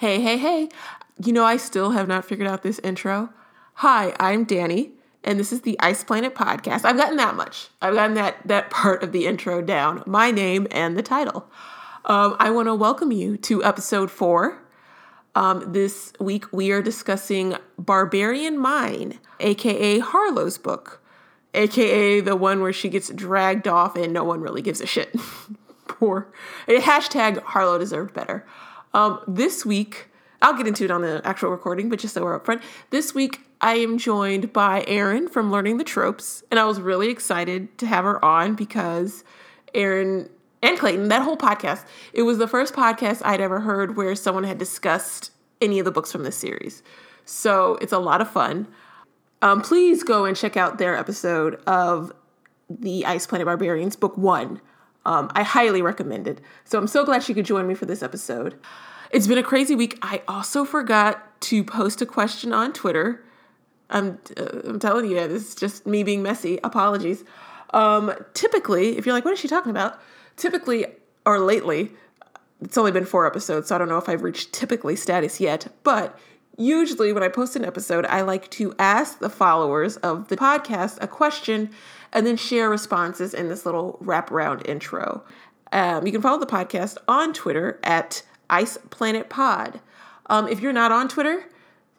Hey, hey, hey. You know, I still have not figured out this intro. Hi, I'm Danny, and this is the Ice Planet podcast. I've gotten that much. I've gotten that, that part of the intro down my name and the title. Um, I want to welcome you to episode four. Um, this week, we are discussing Barbarian Mine, aka Harlow's book, aka the one where she gets dragged off and no one really gives a shit. Poor. Hashtag Harlow deserved better. Um, this week, I'll get into it on the actual recording, but just so we're up front, this week I am joined by Erin from Learning the Tropes, and I was really excited to have her on because Erin and Clayton, that whole podcast, it was the first podcast I'd ever heard where someone had discussed any of the books from this series. So it's a lot of fun. Um, please go and check out their episode of the Ice Planet Barbarians, book one. Um, I highly recommend it. So I'm so glad she could join me for this episode. It's been a crazy week. I also forgot to post a question on Twitter. I'm, uh, I'm telling you, this is just me being messy. Apologies. Um, typically, if you're like, what is she talking about? Typically, or lately, it's only been four episodes, so I don't know if I've reached typically status yet, but usually when I post an episode, I like to ask the followers of the podcast a question and then share responses in this little wraparound intro. Um, you can follow the podcast on Twitter at Ice Planet Pod. Um, if you're not on Twitter,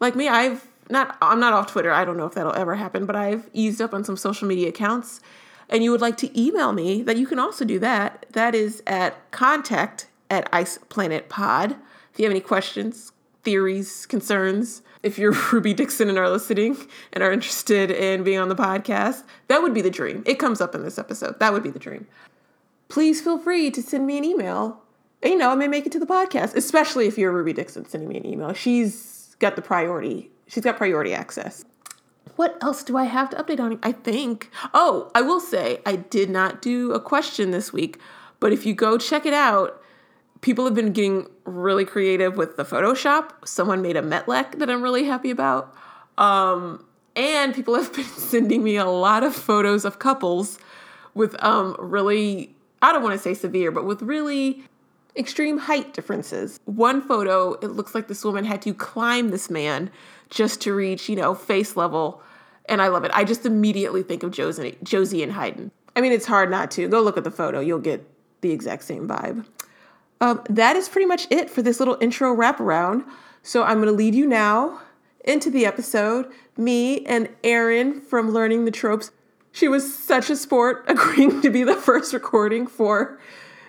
like me, I've not I'm not off Twitter. I don't know if that'll ever happen, but I've eased up on some social media accounts. And you would like to email me, that you can also do that. That is at contact at Ice Planet Pod. If you have any questions, theories, concerns, if you're Ruby Dixon and are listening and are interested in being on the podcast, that would be the dream. It comes up in this episode. That would be the dream. Please feel free to send me an email you know, I may make it to the podcast, especially if you're Ruby Dixon sending me an email. She's got the priority. She's got priority access. What else do I have to update on? I think. Oh, I will say I did not do a question this week, but if you go check it out, people have been getting really creative with the Photoshop. Someone made a Metlak that I'm really happy about. Um, and people have been sending me a lot of photos of couples with um, really, I don't want to say severe, but with really extreme height differences. One photo, it looks like this woman had to climb this man just to reach, you know, face level. And I love it. I just immediately think of Josie, Josie and Haeden. I mean, it's hard not to. Go look at the photo, you'll get the exact same vibe. Um, that is pretty much it for this little intro wraparound. So I'm going to lead you now into the episode. Me and Erin from Learning the Tropes. She was such a sport agreeing to be the first recording for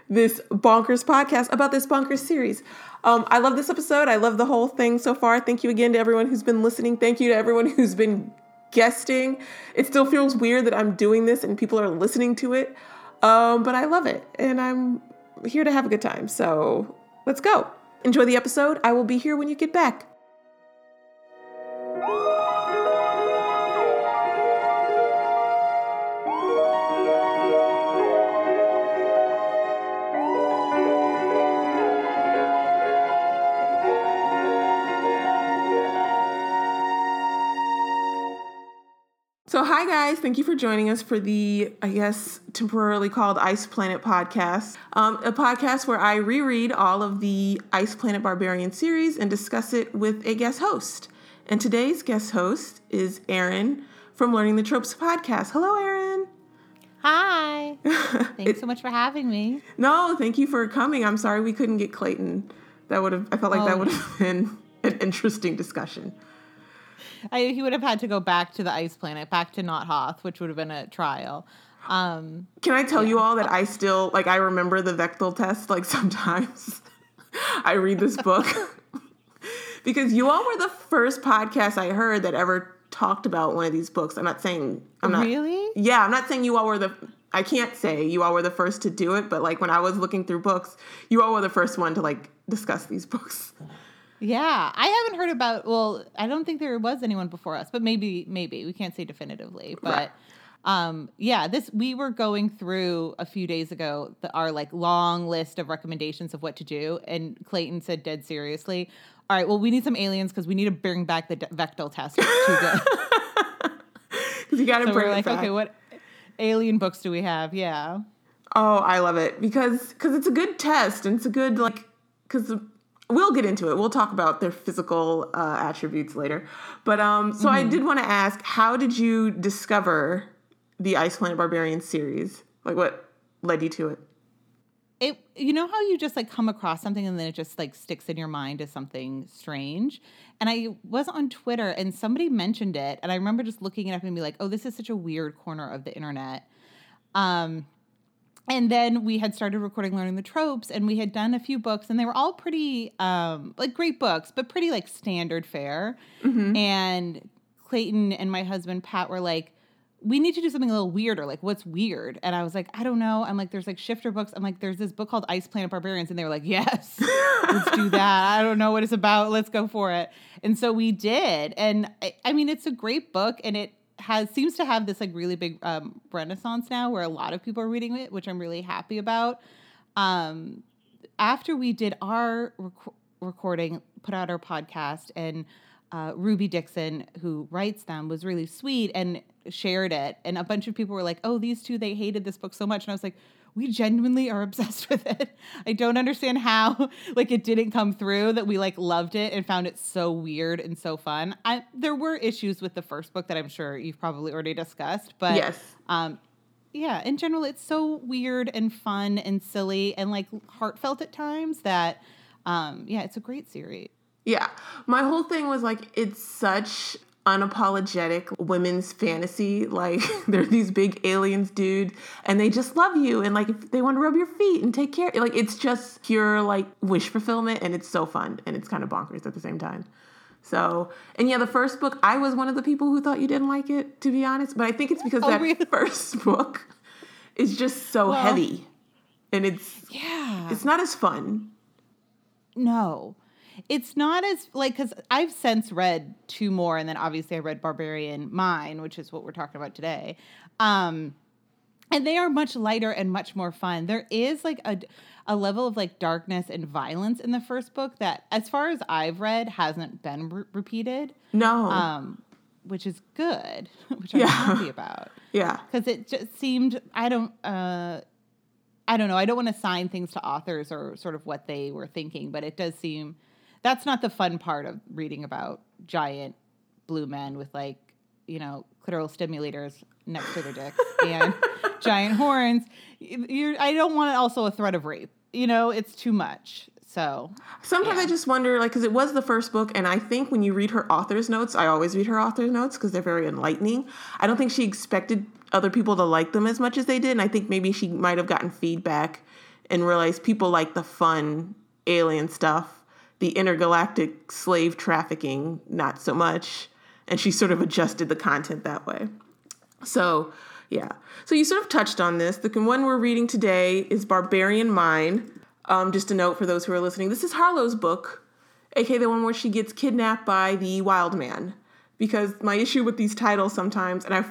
this bonkers podcast about this bonkers series. Um, I love this episode. I love the whole thing so far. Thank you again to everyone who's been listening. Thank you to everyone who's been guesting. It still feels weird that I'm doing this and people are listening to it, um, but I love it and I'm here to have a good time. So let's go. Enjoy the episode. I will be here when you get back. So, hi guys, thank you for joining us for the, I guess, temporarily called Ice Planet podcast, um, a podcast where I reread all of the Ice Planet Barbarian series and discuss it with a guest host. And today's guest host is Erin from Learning the Tropes podcast. Hello, Erin. Hi. Thanks so much for having me. No, thank you for coming. I'm sorry we couldn't get Clayton. That would have, I felt like oh, that would have been an interesting discussion. I, he would have had to go back to the ice planet, back to Not Hoth, which would have been a trial. Um, Can I tell yeah. you all that I still like? I remember the Bechdel test. Like sometimes I read this book because you all were the first podcast I heard that ever talked about one of these books. I'm not saying I'm not really. Yeah, I'm not saying you all were the. I can't say you all were the first to do it, but like when I was looking through books, you all were the first one to like discuss these books. Yeah, I haven't heard about. Well, I don't think there was anyone before us, but maybe, maybe we can't say definitively. But right. um, yeah, this we were going through a few days ago the, our like long list of recommendations of what to do, and Clayton said dead seriously, "All right, well, we need some aliens because we need to bring back the Bechdel test Because you got to so bring we're like, back. okay, what alien books do we have? Yeah. Oh, I love it because because it's a good test and it's a good like because we'll get into it. We'll talk about their physical uh, attributes later. But um, so I did want to ask, how did you discover the Ice Planet Barbarian series? Like, what led you to it? it you know how you just like come across something and then it just like sticks in your mind as something strange and i was on twitter and somebody mentioned it and i remember just looking it up and be like oh this is such a weird corner of the internet um and then we had started recording learning the tropes and we had done a few books and they were all pretty um like great books but pretty like standard fare and clayton and my husband pat were like we need to do something a little weirder. Like, what's weird? And I was like, I don't know. I'm like, there's like shifter books. I'm like, there's this book called Ice Planet Barbarians. And they were like, yes, let's do that. I don't know what it's about. Let's go for it. And so we did. And I, I mean, it's a great book and it has seems to have this like really big um, renaissance now where a lot of people are reading it, which I'm really happy about. Um, after we did our rec- recording, put out our podcast, and uh, Ruby Dixon, who writes them, was really sweet and shared it. And a bunch of people were like, "Oh, these two, they hated this book so much," and I was like. We genuinely are obsessed with it. I don't understand how like it didn't come through that we like loved it and found it so weird and so fun. I, there were issues with the first book that I'm sure you've probably already discussed, but Yes. um, yeah, in general, it's so weird and fun and silly and like heartfelt at times that, um, yeah, it's a great series. Yeah. My whole thing was like, it's such unapologetic women's fantasy. Like, they're these big aliens, dude, and they just love you. And like, if they want to rub your feet and take care, like, it's just pure like wish fulfillment. And it's so fun. And it's kind of bonkers at the same time. So, and yeah, the first book, I was one of the people who thought you didn't like it, to be honest. But I think it's because Oh, that really? first book is just so Well- heavy. And it's Yeah. it's not as fun. No, it's not as like because I've since read two more, and then obviously I read Barbarian Mine, which is what we're talking about today. Um, and they are much lighter and much more fun. There is like a a level of like darkness and violence in the first book that, as far as I've read, hasn't been re- repeated. No. um, which is good, which I'm happy about yeah. because it just seemed I don't uh, I don't know I don't want to assign things to authors or sort of what they were thinking, but it does seem that's not the fun part of reading about giant blue men with like you know clitoral stimulators next to their dicks and giant horns. You're, I don't want also a threat of rape. You know, it's too much. So Sometimes I just wonder, like, because it was the first book, and I think when you read her author's notes, I always read her author's notes because they're very enlightening. I don't think she expected other people to like them as much as they did, and I think maybe she might have gotten feedback and realized people like the fun alien stuff, the intergalactic slave trafficking, not so much, and she sort of adjusted the content that way. So, yeah. So you sort of touched on this. The one we're reading today is Barbarian Mine. Um, just a note for those who are listening. This is Harlow's book, aka the one where she gets kidnapped by the wild man. Because my issue with these titles sometimes, and I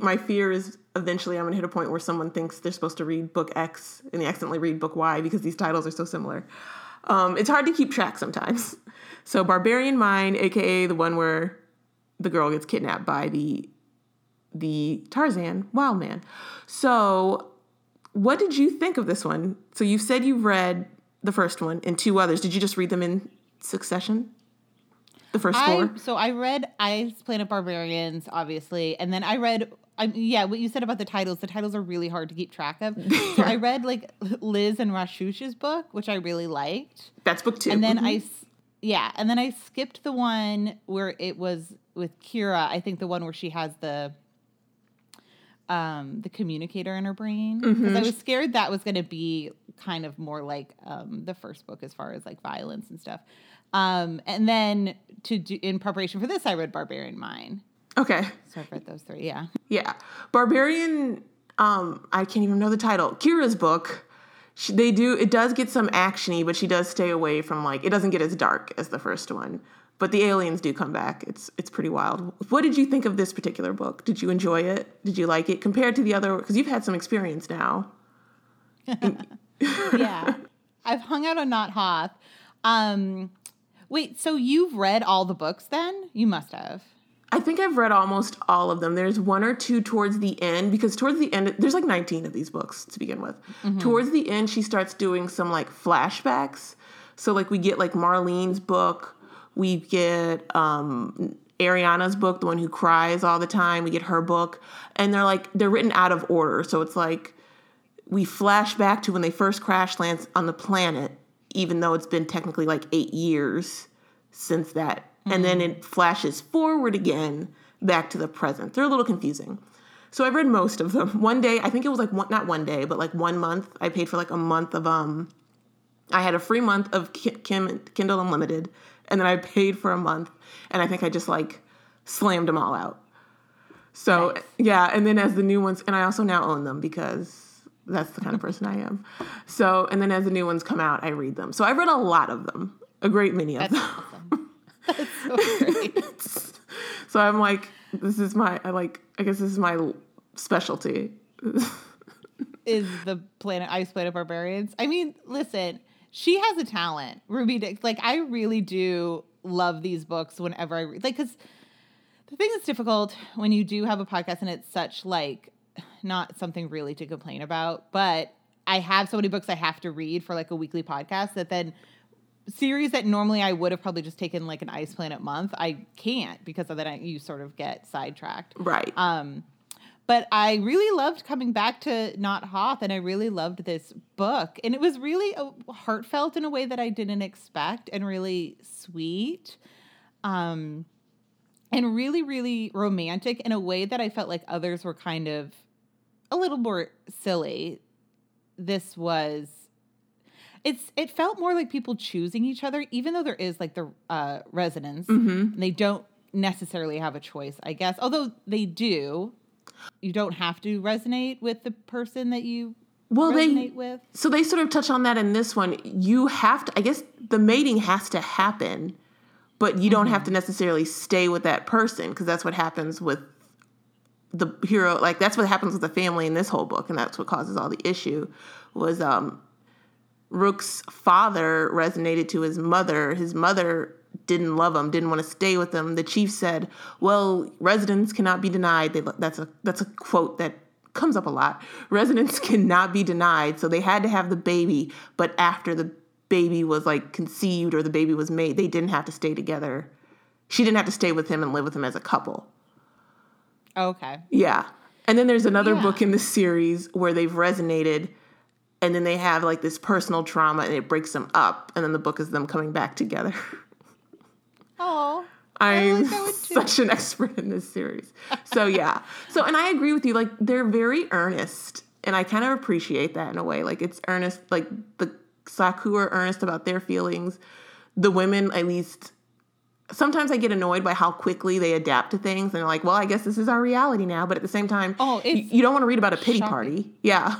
my fear is eventually I'm gonna hit a point where someone thinks they're supposed to read book X and they accidentally read book Y because these titles are so similar. Um, it's hard to keep track sometimes. So Barbarian Mine, aka the one where the girl gets kidnapped by the the Tarzan wild man. So, what did you think of this one? So you said you've read the first one and two others. Did you just read them in succession? The first I four. so I read Ice Planet Barbarians, obviously, and then I read. I, yeah, what you said about the titles. The titles are really hard to keep track of. So I read like Liz and Raahosh's book, which I really liked, That's book two. and then Mhm. I, yeah, and then I skipped the one where it was with Kira. I think the one where she has the, um, the communicator in her brain. Because I was scared that was going to be kind of more like um the first book as far as like violence and stuff. Um, and then to do in preparation for this, I read Barbarian Mine. Okay. So I've read those three. Yeah. Yeah. Barbarian, um, I can't even know the title. Kira's book. She, they do it does get some actiony, but she does stay away from like it doesn't get as dark as the first one. But the aliens do come back. It's it's pretty wild. What did you think of this particular book? Did you enjoy it? Did you like it compared to the other? Because you've had some experience now. yeah. I've hung out on Not Hoth. Um, wait, so you've read all the books then? You must have. I think I've read almost all of them. There's one or two towards the end because towards the end, there's like 19 of these books to begin with. Towards the end, she starts doing some like flashbacks, So like we get like Marlene's book, we get um Ariana's book, the one who cries all the time. We get her book, and they're like they're written out of order. So it's like we flash back to when they first crash lands on the planet, even though it's been technically like eight years since that, and then it flashes forward again back to the present. They're a little confusing. So I've read most of them. One day, I think it was like one, not one day, but like one month. I paid for like a month of um. I had a free month of Kim Kindle Unlimited, and then I paid for a month, and I think I just like slammed them all out. So Nice. yeah, and then as the new ones, and I also now own them because that's the kind of person I am. So and then as the new ones come out, I read them. So I've read a lot of them, a great many of That's them. awesome. That's so great. So I'm like, this is my, I like, I guess this is my specialty. is the planet Ice Planet Barbarians. I mean, listen, she has a talent, Ruby Dix. Like, I really do love these books whenever I read. Like, because the thing that's difficult when you do have a podcast and it's such like not something really to complain about, but I have so many books I have to read for like a weekly podcast that then series that normally I would have probably just taken like an Ice Planet month, I can't because of that you sort of get sidetracked. right. Um, but I really loved coming back to Not Hoth, and I really loved this book, and it was really uh, heartfelt in a way that I didn't expect, and really sweet, um, and really, really romantic in a way that I felt like others were kind of a little more silly. This was. It's it felt more like people choosing each other, even though there is like the uh, resonance. mm-hmm. They don't necessarily have a choice, I guess. Although they do. You don't have to resonate with the person that you Well, they, with. so they sort of touch on that in this one. You have to, I guess the mating has to happen, but you don't have to necessarily stay with that person because that's what happens with the hero. Like that's what happens with the family in this whole book, and that's what causes all the issue. Was um, Rukh's father resonated to his mother. His mother didn't love him, didn't want to stay with him. The chief said, "Well, resonance cannot be denied." They, that's a that's a quote that comes up a lot. Resonance cannot be denied, so they had to have the baby. But after the baby was like conceived or the baby was made, they didn't have to stay together. She didn't have to stay with him and live with him as a couple. Okay. Yeah. And then there's another Yeah. book in the series where they've resonated and then they have like this personal trauma and it breaks them up and then the book is them coming back together. Oh. I'm like that one too. such an expert in this series. So yeah. So and I agree with you like they're very earnest and I kind of appreciate that in a way. Like it's earnest like the sa-khui are earnest about their feelings. The women at least sometimes I get annoyed by how quickly they adapt to things and they're like, well, I guess this is our reality now. But at the same time, Oh, y- it's you don't want to read about a pity shocking. party. Yeah.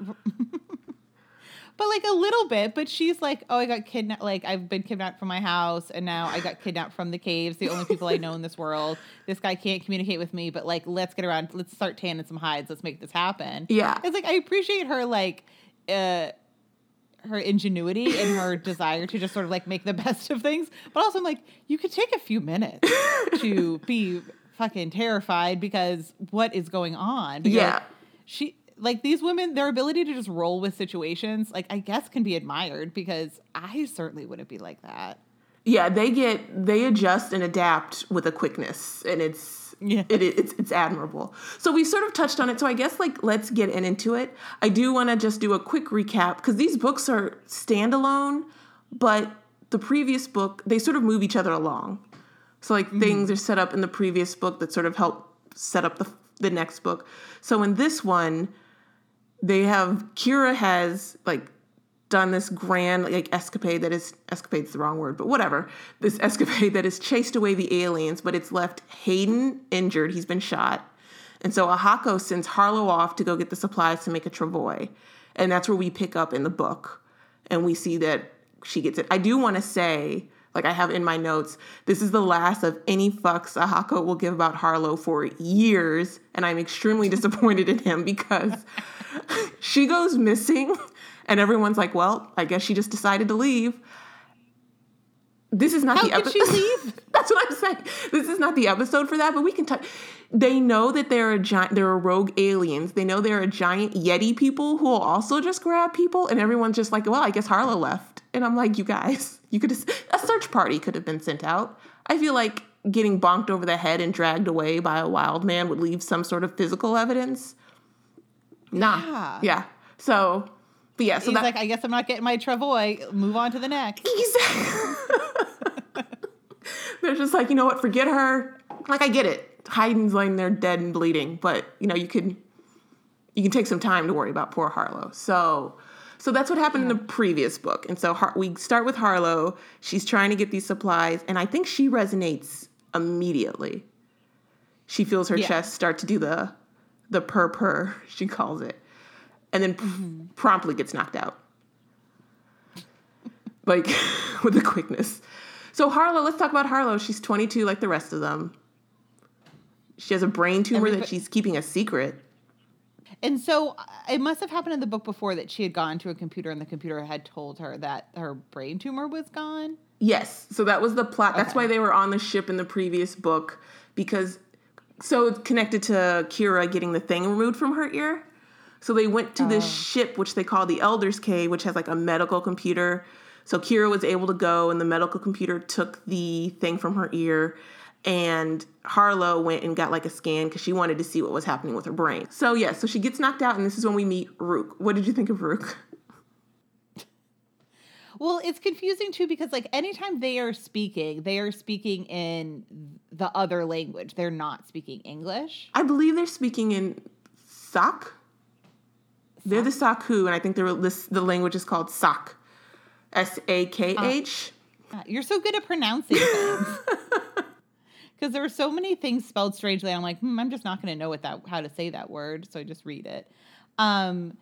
But like a little bit, but she's like, "Oh, I got kidnapped. Like I've been kidnapped from my house, and now I got kidnapped from the caves. The only people I know in this world. This guy can't communicate with me, but like, let's get around. Let's start tanning some hides. Let's make this happen. Yeah. It's like I appreciate her like, uh, her ingenuity and her desire to just sort of like make the best of things. But also, I'm like, you could take a few minutes to be fucking terrified because what is going on? Because Yeah. she like these women their ability to just roll with situations like i guess can be admired because i certainly wouldn't be like that Yeah, they get they adjust and adapt with a quickness, and it's Yeah. it, it's it's admirable. So we sort of touched on it. So I guess like let's get in into it. I do want to just do a quick recap because these books are standalone, but the previous book they sort of move each other along. So like mm-hmm. things are set up in the previous book that sort of help set up the the next book. So in this one, they have Kira has like done this grand like escapade that is escapade's the wrong word, but whatever. This escapade that has chased away the aliens, but it's left Haeden injured. He's been shot. And so Aehako sends Harlow off to go get the supplies to make a travois. And that's where we pick up in the book. And we see that she gets it. I do want to say, like I have in my notes, this is the last of any fucks Aehako will give about Harlow for years. And I'm extremely disappointed in him because she goes missing and everyone's like, well, I guess she just decided to leave. This is not How the episode. she leave? That's what I'm saying. This is not the episode for that, but we can touch. They know that there are giant, there are rogue aliens. They know there are giant Yeti people who will also just grab people, and everyone's just like, well, I guess Harlow left. And I'm like, you guys, you could a search party could have been sent out. I feel like getting bonked over the head and dragged away by a wild man would leave some sort of physical evidence. Nah. Yeah. Yeah. So, but yeah, so He's that, like, I guess I'm not getting my travois. Move on to the next. They're just like, you know what, forget her. Like, I get it. Haeden's laying there dead and bleeding, but you know, you can you can take some time to worry about poor Harlow. So so that's what happened in the previous book. And so Har- we start with Harlow. She's trying to get these supplies, and I think she resonates immediately. She feels her Yeah. chest start to do the the purr purr, she calls it, and then Mm-hmm. promptly gets knocked out. like with the quickness. So Harlow, let's talk about Harlow. She's 22 like the rest of them. She has a brain tumor that she's keeping a secret. And so uh, it must have happened in the book before that she had gone to a computer and the computer had told her that her brain tumor was gone. Yes. So that was the plot. That's Okay. why they were on the ship in the previous book because so it's connected to Kira getting the thing removed from her ear. So they went to this ship which they call the Elder's Cave, which has like a medical computer. So Kira was able to go and the medical computer took the thing from her ear and Harlow went and got like a scan because she wanted to see what was happening with her brain. So yeah, so she gets knocked out and this is when we meet Rukh. What did you think of Rukh? Well, it's confusing too because like anytime they are speaking, they are speaking in the other language. They're not speaking English. I believe they're speaking in Sak. They're the sa-khui, and I think they're, the language is called Sak. S A K H. Uh, You're so good at pronouncing things. Because there were so many things spelled strangely. I'm like, hmm, I'm just not going to know what that how to say that word, so I just read it. Um,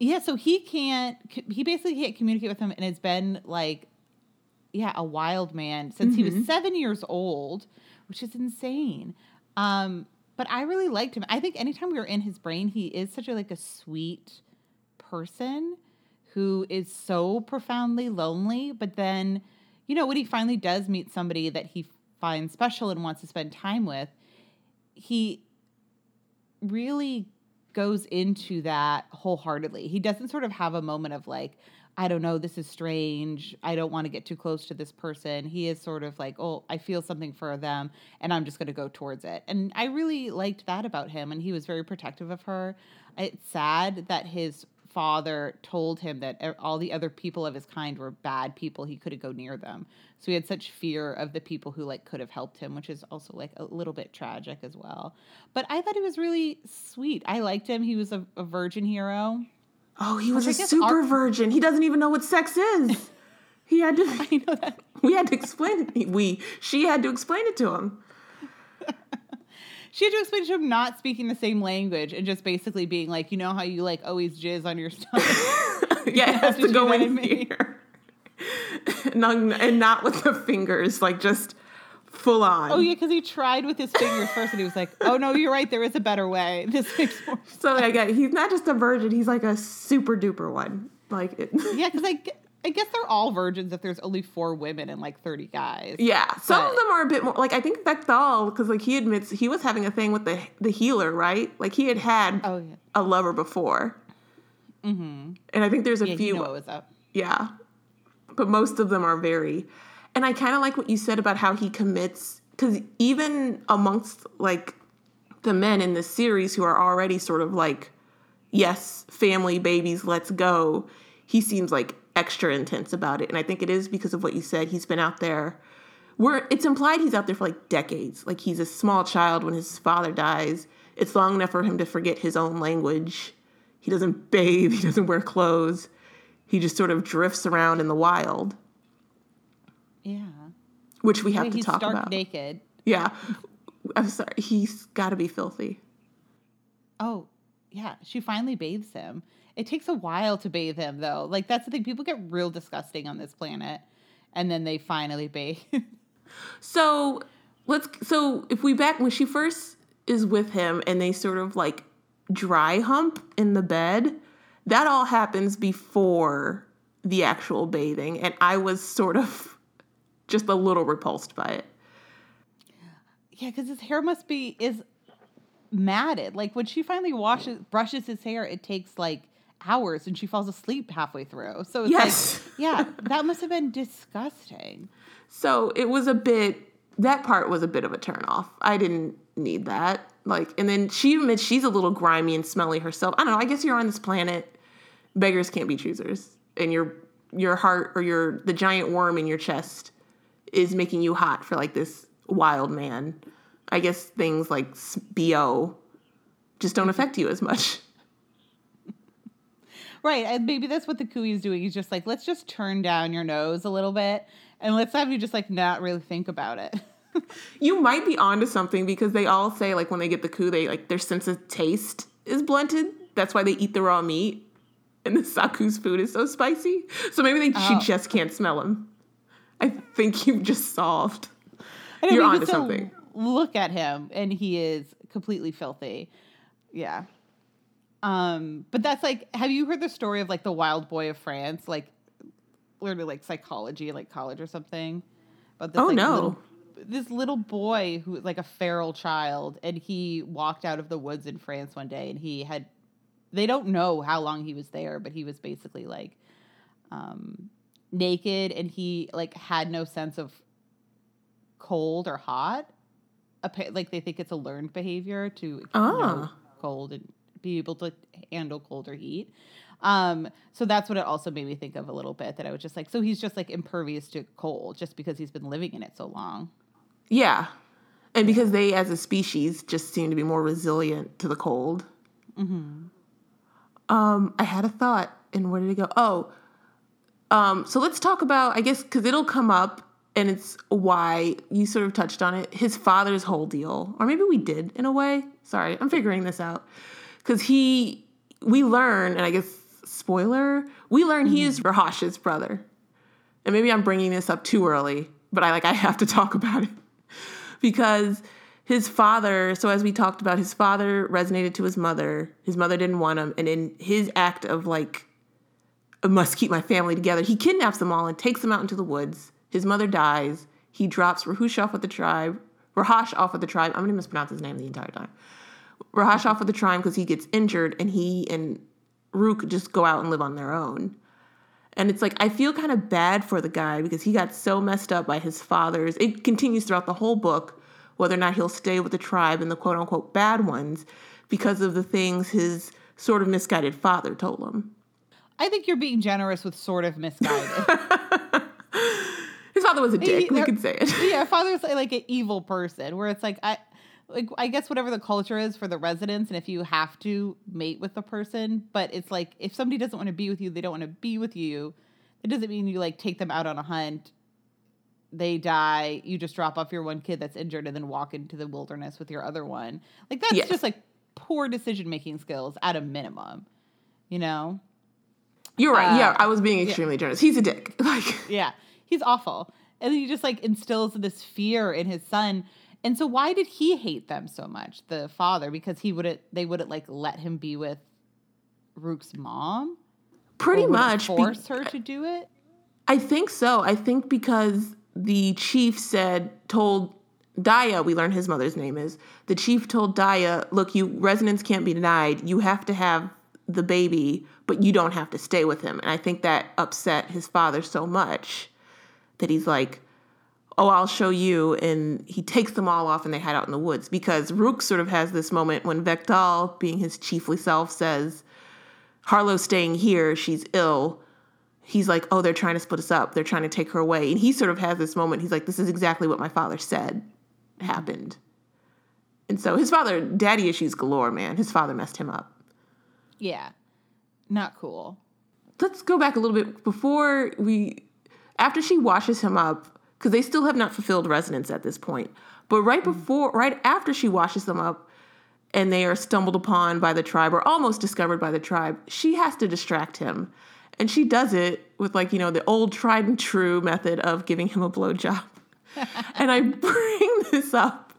yeah, so he can't. He basically can't communicate with him, and it's been like, yeah, a wild man since he was seven years old, which is insane. Um, but I really liked him. I think anytime we were in his brain, he is such a like a sweet person who is so profoundly lonely, but then, you know, when he finally does meet somebody that he finds special and wants to spend time with, he really goes into that wholeheartedly. He doesn't sort of have a moment of like, I don't know, this is strange. I don't want to get too close to this person. He is sort of like, oh, I feel something for them and I'm just going to go towards it. And I really liked that about him. And he was very protective of her. It's sad that his father told him that all the other people of his kind were bad people. He couldn't go near them. So he had such fear of the people who like could have helped him, which is also like a little bit tragic as well. But I thought he was really sweet. I liked him. He was a, a virgin hero. Oh, he was Which a super our- virgin. He doesn't even know what sex is. He had to. I know that. We had to explain it. We. She had to explain it to him. She had to explain to him not speaking the same language and just basically being like, you know how you like always jizz on your stomach. yeah, it has to to go in here. not, and not with the fingers, like just full on. oh yeah, because he tried with his fingers first and he was like, oh no, you're right. There is a better way. This makes more. So like, he's not just a virgin; he's like a super duper one. Like, it, Yeah, because gu- I guess they're all virgins if there's only four women and like 30 guys. yeah. Some of them are a bit more like I think Vektal because like he admits he was having a thing with the the healer, right? Like he had had Oh yeah. a lover before, Mm-hmm. and I think there's a Yeah, few. you know what was up. Yeah. But most of them are very. And I kind of like what you said about how he commits cuz even amongst like the men in this series who are already sort of like yes, family, babies, let's go. He seems like extra intense about it. And I think it is because of what you said. He's been out there where it's implied he's out there for like decades. Like he's a small child when his father dies. It's long enough for him to forget his own language. He doesn't bathe, he doesn't wear clothes. He just sort of drifts around in the wild, Yeah. which we have Yeah, to he's talk about. naked. Yeah. I'm sorry. He's got to be filthy. Oh, yeah. She finally bathes him. It takes a while to bathe him, though. Like, that's the thing. People get real disgusting on this planet. And then they finally bathe. So let's. So if we back when she first is with him and they sort of like dry hump in the bed, that all happens before the actual bathing, and I was sort of just a little repulsed by it. yeah, because his hair must be is matted. Like, when she finally washes, brushes his hair, it takes like hours and she falls asleep halfway through. So it's Yes. like, yeah, that must have been disgusting. So it was a bit that part was a bit of a turnoff. I didn't need that. Like and then she admits she's a little grimy and smelly herself. I don't know, I guess you're on this planet. Beggars can't be choosers. And your your heart or your the giant worm in your chest is making you hot for like this wild man. I guess things like BO just don't mm-hmm. affect you as much. Right. And maybe that's what the khui is doing. He's just like, let's just turn down your nose a little bit and let's have you just like not really think about it. You might be onto something because they all say like when they get the khui, they like their sense of taste is blunted. That's why they eat the raw meat, and the sa-khui's food is so spicy. So maybe they, Oh. she just can't smell him. I think you've just solved. You're onto something. Look at him and he is completely filthy. Yeah. Um, but that's like, have you heard the story of like the wild boy of France? Like, literally like psychology, like college or something. But this, Oh, like, no. Little, this little boy who was like a feral child, and he walked out of the woods in France one day, and he had. They don't know how long he was there, but he was basically like, um, naked, and he like had no sense of cold or hot. Like they think it's a learned behavior to know Ah. cold and be able to handle cold or heat. Um, so that's what it also made me think of a little bit. That I was just like, so he's just like impervious to cold just because he's been living in it so long. Yeah, and because they as a species just seem to be more resilient to the cold. Um, I had a thought, and where did it go? Oh, um, so let's talk about, I guess, because it'll come up, and it's why you sort of touched on it. His father's whole deal, or maybe we did in a way. Sorry, I'm figuring this out because he, we learn, and I guess spoiler, we learn he mm-hmm. is Raahosh's brother, and maybe I'm bringing this up too early, but I like I have to talk about it. Because his father so as we talked about his father resonated to his mother. His mother didn't want him. And in his act of like I must keep my family together he kidnaps them all and takes them out into the woods. His mother dies. He drops Raahosh off with the tribe Raahosh off with the tribe. I'm going to mispronounce his name the entire time Raahosh off with the tribe because he gets injured and he and Rukh just go out and live on their own and it's like I feel kind of bad for the guy because he got so messed up by his father's. It continues throughout the whole book whether or not he'll stay with the tribe and the quote unquote bad ones because of the things his sort of misguided father told him. I think you're being generous with sort of misguided. His father was a dick. we uh, they're- could say it. yeah, father's like an evil person where it's like I like I guess whatever the culture is for the resonance and if you have to mate with the person, but it's like if somebody doesn't want to be with you, they don't want to be with you. It doesn't mean you like take them out on a hunt. They die, you just drop off your one kid that's injured and then walk into the wilderness with your other one. Like that's Yes. just like poor decision making skills at a minimum. You know? You're right. Uh, yeah, I was being extremely generous. He's a dick. Like Yeah, he's awful. And then he just like instills this fear in his son. And so why did he hate them so much, the father? Because he wouldn't they wouldn't like let him be with Rukh's mom? pretty much be- force her to do it? I think so. I think because the chief said, told Daya, we learned his mother's name is, the chief told Daya, look, you resonance can't be denied. You have to have the baby, but you don't have to stay with him. And I think that upset his father so much that he's like, oh, I'll show you. And he takes them all off and they hide out in the woods because Rukh sort of has this moment when Vektal, being his chiefly self, says, Harlow's staying here. She's ill he's like, oh, they're trying to split us up. They're trying to take her away. And he sort of has this moment. He's like, this is exactly what my father said happened. And so his father, daddy issues galore, man. His father messed him up. Yeah. Not cool. Let's go back a little bit before we, after she washes him up, because they still have not fulfilled resonance at this point. But right hmm. before, right after she washes them up, and they are stumbled upon by the tribe or almost discovered by the tribe, she has to distract him. And she does it with, like, you know, the old tried and true method of giving him a blowjob. and I bring this up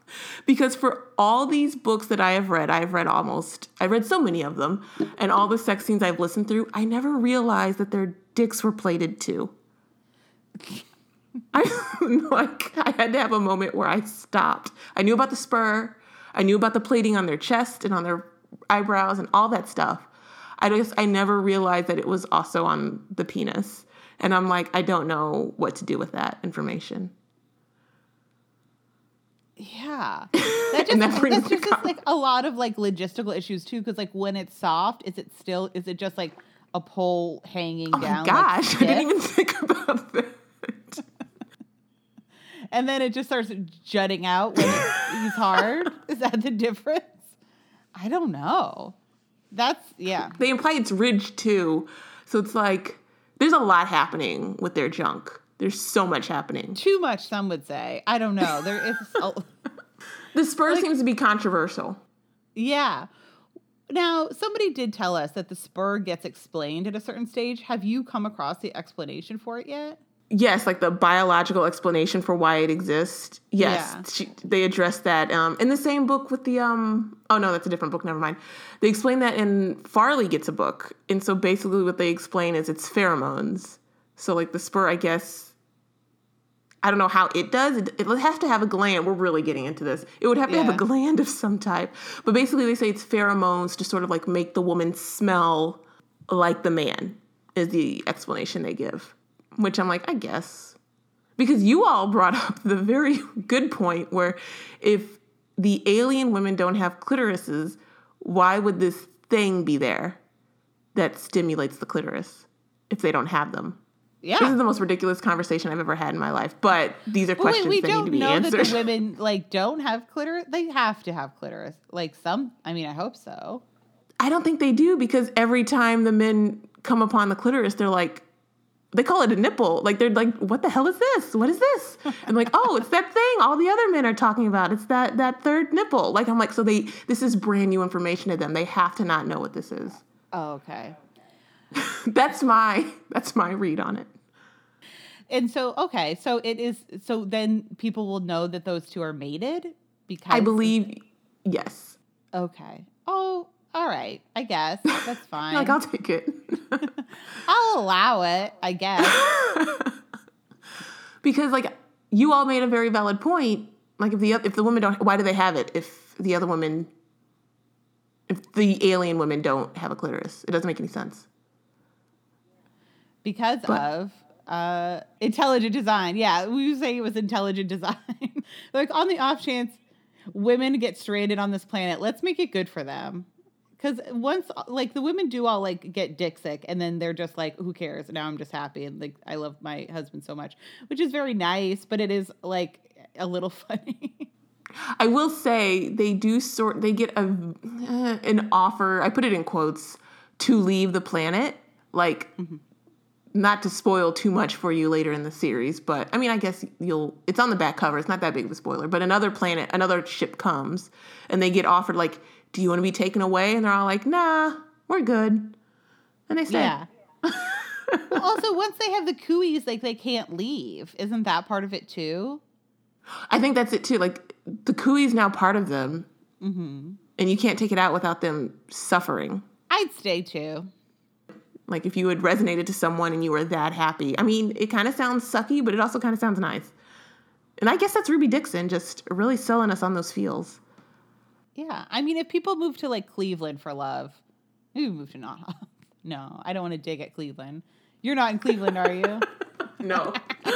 because for all these books that I have read, I've read almost, I've read so many of them, and all the sex scenes I've listened through, I never realized that their dicks were plated too. I like I had to have a moment where I stopped. I knew about the spur, I knew about the plating on their chest and on their eyebrows and all that stuff. I just I never realized that it was also on the penis. And I'm like, I don't know what to do with that information. Yeah. That just, that that's just, just like a lot of like logistical issues too, because like when it's soft, is it still is it just like a pole hanging Oh down? my like, gosh, I didn't even think about that. And then it just starts jutting out when he's hard. Is that the difference? I don't know. That's yeah. They imply it's ridged too. So it's like there's a lot happening with their junk. There's so much happening. Too much, some would say. I don't know. There is a, The spur seems to be controversial. yeah. Now, somebody did tell us that the spur gets explained at a certain stage. Have you come across the explanation for it yet? Yes, like the biological explanation for why it exists. Yes, Yeah. she, they address that um, in the same book with the um. Oh no, that's a different book. Never mind. They explain that in Farli gets a book, and so basically what they explain is it's pheromones. So like the spur, I guess. I don't know how it does. It, it has to have a gland. We're really getting into this. It would have to have a gland of some type. But basically, they say it's pheromones to sort of like make the woman smell like the man. Is the explanation they give, which I'm like, I guess because you all brought up the very good point where if the alien women don't have clitorises, why would this thing be there that stimulates the clitoris if they don't have them? Yeah. This is the most ridiculous conversation I've ever had in my life, but these are Well, wait, questions we that need don't to be know answered. that the women like don't have clitoris. They have to have clitoris. Like some. I mean, I hope so. I don't think they do because every time the men come upon the clitoris, they're like, they call it a nipple. Like they're like, what the hell is this? What is this? And like, oh, it's that thing all the other men are talking about. It's that that third nipple. Like I'm like, so they this is brand new information to them. They have to not know what this is. Oh, okay. That's my that's my read on it. And so, okay, so it is. So then people will know that those two are mated because I believe yes. Okay. Oh, all right. I guess that's fine. Like I'll take it. I'll allow it. I guess. because like you all made a very valid point. Like if the if the women don't, why do they have it? If the other women, if the alien women don't have a clitoris, it doesn't make any sense. because But- of uh intelligent design yeah we would say it was intelligent design like on the off chance women get stranded on this planet let's make it good for them because once like the women do all like get dick sick and then they're just like who cares now i'm just happy and like i love my husband so much which is very nice but it is like a little funny I will say they do sort. They get a uh, an offer. I put it in quotes to leave the planet. Like, not to spoil too much for you later in the series, but I mean, I guess you'll. It's on the back cover. It's not that big of a spoiler. But another planet, another ship comes, and they get offered like, "Do you want to be taken away?" And they're all like, "Nah, we're good." And they stay. yeah well also once they have the khuis like they can't leave isn't that part of it too I think that's it too. Like the khui's now part of them, mm-hmm. and you can't take it out without them suffering. i'd stay too Like if you had resonated to someone and you were that happy. I mean, it kind of sounds sucky, but it also kind of sounds nice. And I guess that's Ruby Dixon just really selling us on those feels. Yeah, I mean, if people move to like Cleveland for love, maybe move to not. No, I don't want to dig at Cleveland. You're not in Cleveland, are you? No.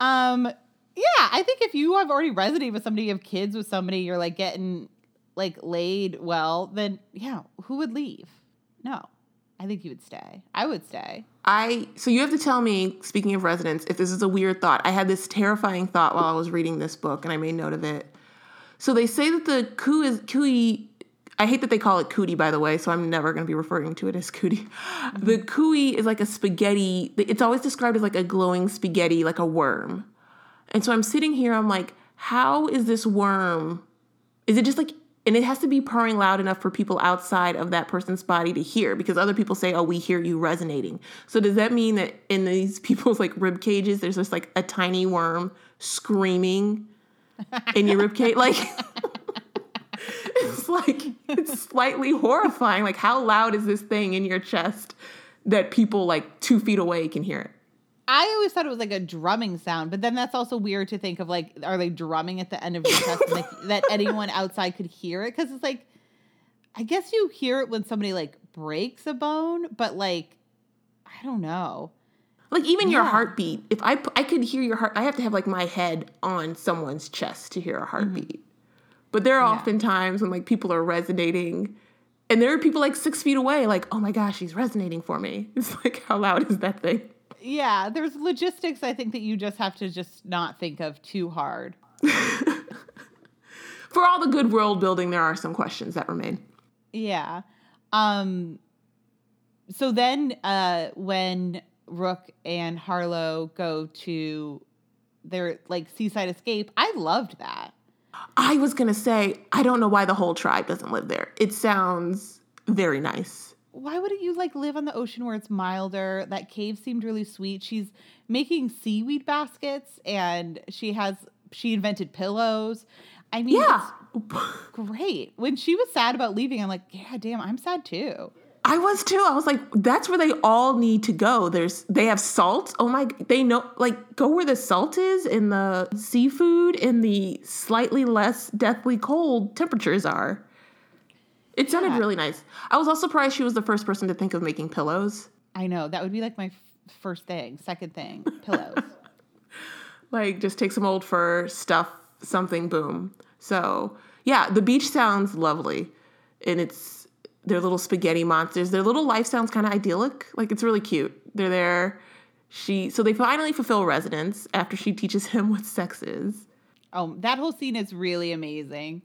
Um, yeah, I think if you have already resonated with somebody, you have kids with somebody, you're like getting like laid well, then yeah, who would leave? No, I think you would stay. I would stay. I so you have to tell me, speaking of resonance, if this is a weird thought. I had this terrifying thought while I was reading this book and I made note of it. So they say that the coo is khui I hate that they call it cootie, by the way, so I'm never going to be referring to it as cootie. Mm-hmm. The khui is like a spaghetti. It's always described as like a glowing spaghetti, like a worm. And so I'm sitting here, I'm like, how is this worm? Is it just like, and it has to be purring loud enough for people outside of that person's body to hear because other people say, oh, we hear you resonating. So does that mean that in these people's like rib cages, there's just like a tiny worm screaming in your ribcage. Like, it's like it's slightly horrifying. Like, how loud is this thing in your chest that people like two feet away can hear it? I always thought it was like a drumming sound, but then that's also weird to think of like, are they drumming at the end of your chest like, that anyone outside could hear it? Because it's like, I guess you hear it when somebody like breaks a bone, but like I don't know. Like even your heartbeat, if I I could hear your heart, I have to have like my head on someone's chest to hear a heartbeat. But there are Mm-hmm. Yeah. often times when like people are resonating, and there are people like six feet away, like oh my gosh, she's resonating for me. It's like how loud is that thing? Yeah, there's logistics I think that you just have to just not think of too hard. For all the good world building, there are some questions that remain. Yeah. Um so then uh when Rukh and Harlow go to their like seaside escape, I loved that. I was gonna say I don't know why the whole tribe doesn't live there. It sounds very nice. Why wouldn't you like live on the ocean where it's milder? That cave seemed really sweet. She's making seaweed baskets and she has she invented pillows. I mean, Yeah. great. When she was sad about leaving, I'm like, yeah, damn, I'm sad too. I was too. I was like, that's where they all need to go. There's they have salt. Oh my they know like go where the salt is in the seafood and the slightly less deathly cold temperatures are. It sounded Yeah. really nice. I was also surprised she was the first person to think of making pillows. I know that would be like my f- first thing, second thing, pillows. Like just take some old fur, stuff something, boom. So yeah, the beach sounds lovely. And it's they're little spaghetti monsters. Their little life sounds kind of idyllic. Like it's really cute. They're there. She so they finally fulfill resonance after she teaches him what sex is. Oh, that whole scene is really amazing.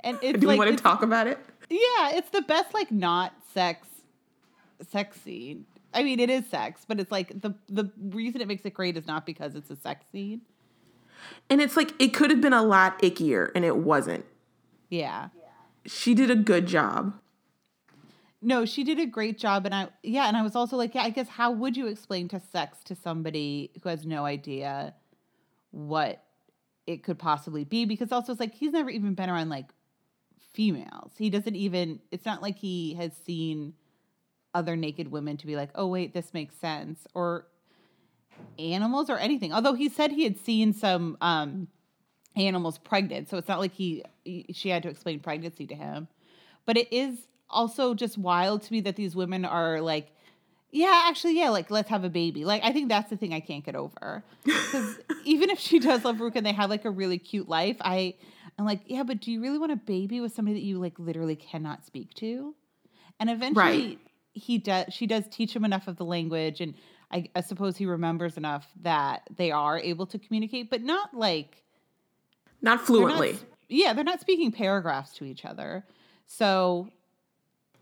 And it's Do like we want to talk about it? Yeah, it's the best like not sex sex scene. I mean, it is sex, but it's like the the reason it makes it great is not because it's a sex scene. And it's like it could have been a lot ickier and it wasn't. Yeah. She did a good job. No, she did a great job and I yeah, and I was also like, yeah, I guess how would you explain to sex to somebody who has no idea what it could possibly be because also it's like he's never even been around like females. He doesn't even it's not like he has seen other naked women to be like, "Oh wait, this makes sense." Or animals or anything. Although he said he had seen some um animals pregnant, so it's not like he, he she had to explain pregnancy to him. But it is also just wild to me that these women are like yeah, actually, yeah, like let's have a baby. Like I think that's the thing I can't get over. Because even if she does love Rukh and they have like a really cute life, I I'm like, yeah, but do you really want a baby with somebody that you like literally cannot speak to? And eventually Right. he does she does teach him enough of the language and I, I suppose he remembers enough that they are able to communicate, but not like Not they're not fluently. yeah, they're not speaking paragraphs to each other. So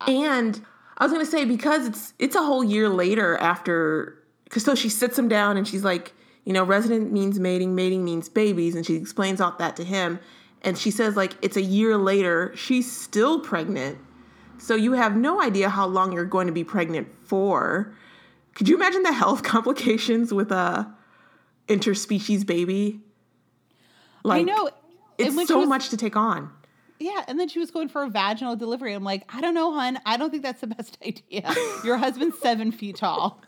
And I was gonna say because it's it's a whole year later after because so she sits him down and she's like, you know, resident means mating, mating means babies, and she explains all that to him. And she says like it's a year later, she's still pregnant. So you have no idea how long you're going to be pregnant for. Could you imagine the health complications with a interspecies baby? Like I know it's so was- much to take on. Yeah, and then she was going for a vaginal delivery. I'm like, I don't know, hun. I don't think that's the best idea. Your husband's seven feet tall.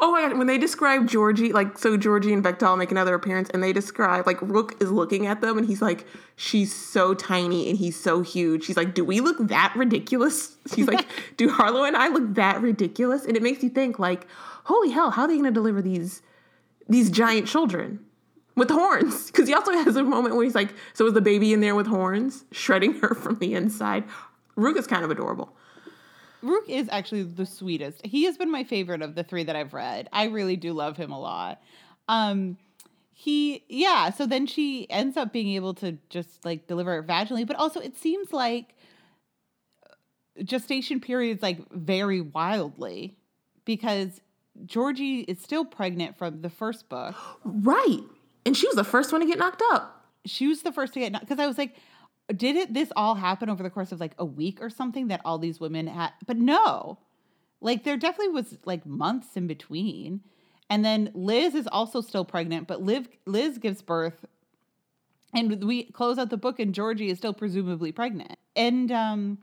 Oh my god, when they describe Georgie, like so Georgie and Vektal make another appearance and they describe like Rukh is looking at them and he's like, She's so tiny and he's so huge. She's like, Do we look that ridiculous? She's like, Do Harlow and I look that ridiculous? And it makes you think, like, holy hell, how are they gonna deliver these these giant children? With horns. Because he also has a moment where he's like, So is the baby in there with horns, shredding her from the inside? Rukh is kind of adorable. Rukh is actually the sweetest. He has been my favorite of the three that I've read. I really do love him a lot. Um, he, yeah. So then she ends up being able to just like deliver it vaginally, but also it seems like gestation periods like vary wildly because Georgie is still pregnant from the first book. Right. And she was the first one to get knocked up. she was the first to get knocked because I was like, did it this all happen over the course of like a week or something that all these women had? But no, like there definitely was like months in between. And then Liz is also still pregnant, but Liv, Liz gives birth, and we close out the book, and Georgie is still presumably pregnant. And um,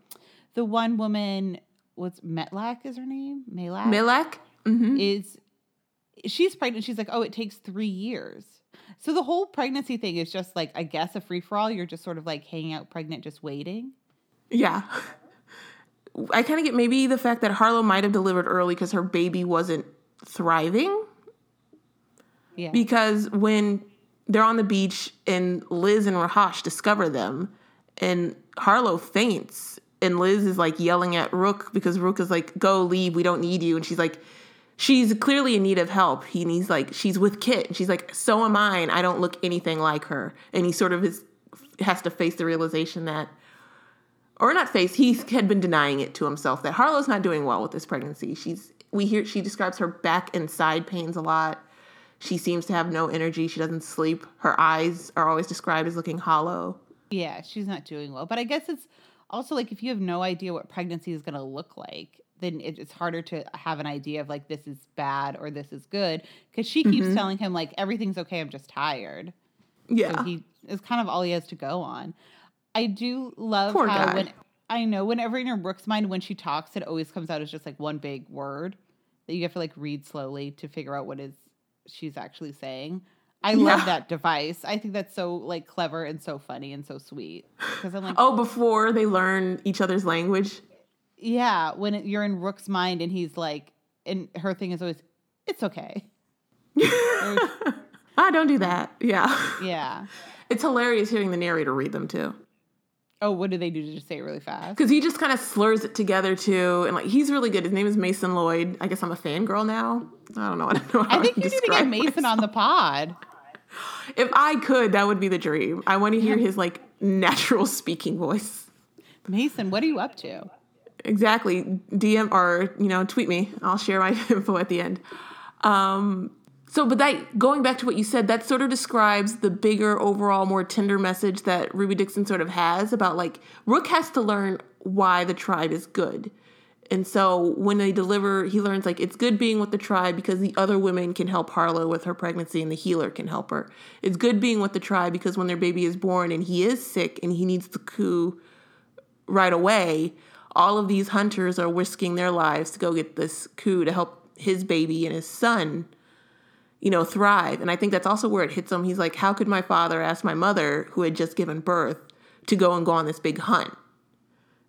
the one woman, what's Metlak is her name? Malak Milak? hmm is she's pregnant. She's like, oh, it takes three years. So the whole pregnancy thing is just like, I guess, a free for all. You're just sort of like hanging out pregnant, just waiting. Yeah. I kind of get maybe the fact that Harlow might have delivered early because her baby wasn't thriving. Yeah. Because when they're on the beach and Liz and Raahosh discover them, and Harlow faints, and Liz is like yelling at Rukh because Rukh is like, "Go, leave, we don't need you," and she's like, she's clearly in need of help. He needs like, she's with Kit, she's like, "So am I, and I don't look anything like her," and he sort of is has to face the realization that. Or not face. He had been denying it to himself that Harlow's not doing well with this pregnancy. She's we hear she describes her back and side pains a lot. She seems to have no energy. She doesn't sleep. Her eyes are always described as looking hollow. Yeah, she's not doing well. But I guess it's also like if you have no idea what pregnancy is going to look like, then it's harder to have an idea of like this is bad or this is good because she keeps mm-hmm. telling him like everything's okay. I'm just tired. Yeah, so he is kind of all he has to go on. I do love Poor how guy. when I know whenever in Rukh's mind when she talks, it always comes out as just like one big word that you have to like read slowly to figure out what is she's actually saying. I yeah. love that device. I think that's so like clever and so funny and so sweet. Because I'm like, oh, before they learn each other's language. Yeah, when it, you're in Rukh's mind and he's like, and her thing is always, it's okay. I don't do that. Yeah. Yeah. It's hilarious hearing the narrator read them too. Oh, what do they do to just say it really fast? Because he just kind of slurs it together too, and like he's really good. His name is Mason Lloyd. I guess I'm a fangirl now. I don't know. I don't know. I think you need to get Mason myself. on the pod. If I could, that would be the dream. I want to hear his like natural speaking voice. Mason, what are you up to? Exactly. DM or you know tweet me. I'll share my info at the end. Um, so, but that going back to what you said, that sort of describes the bigger, overall, more tender message that Ruby Dixon sort of has about like Rukh has to learn why the tribe is good. And so when they deliver, he learns like it's good being with the tribe because the other women can help Harlow with her pregnancy and the healer can help her. It's good being with the tribe because when their baby is born and he is sick and he needs the khui right away, all of these hunters are risking their lives to go get this khui to help his baby and his son you know, thrive. And I think that's also where it hits him. He's like, how could my father ask my mother, who had just given birth, to go and go on this big hunt?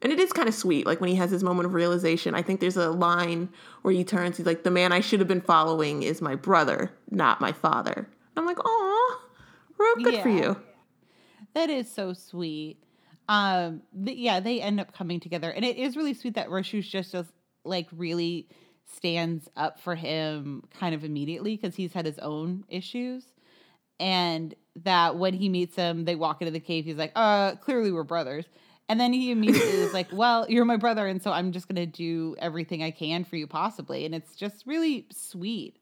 And it is kind of sweet. Like when he has his moment of realization, I think there's a line where he turns, he's like, the man I should have been following is my brother, not my father. And I'm like, oh, real good yeah. for you. That is so sweet. Um, yeah, they end up coming together. And it is really sweet that Raahosh just, just like really stands up for him kind of immediately because he's had his own issues. And that when he meets him, they walk into the cave. He's like, uh, clearly we're brothers. And then he immediately is like, well, you're my brother. And so I'm just to do everything I can for you, possibly. And it's just really sweet.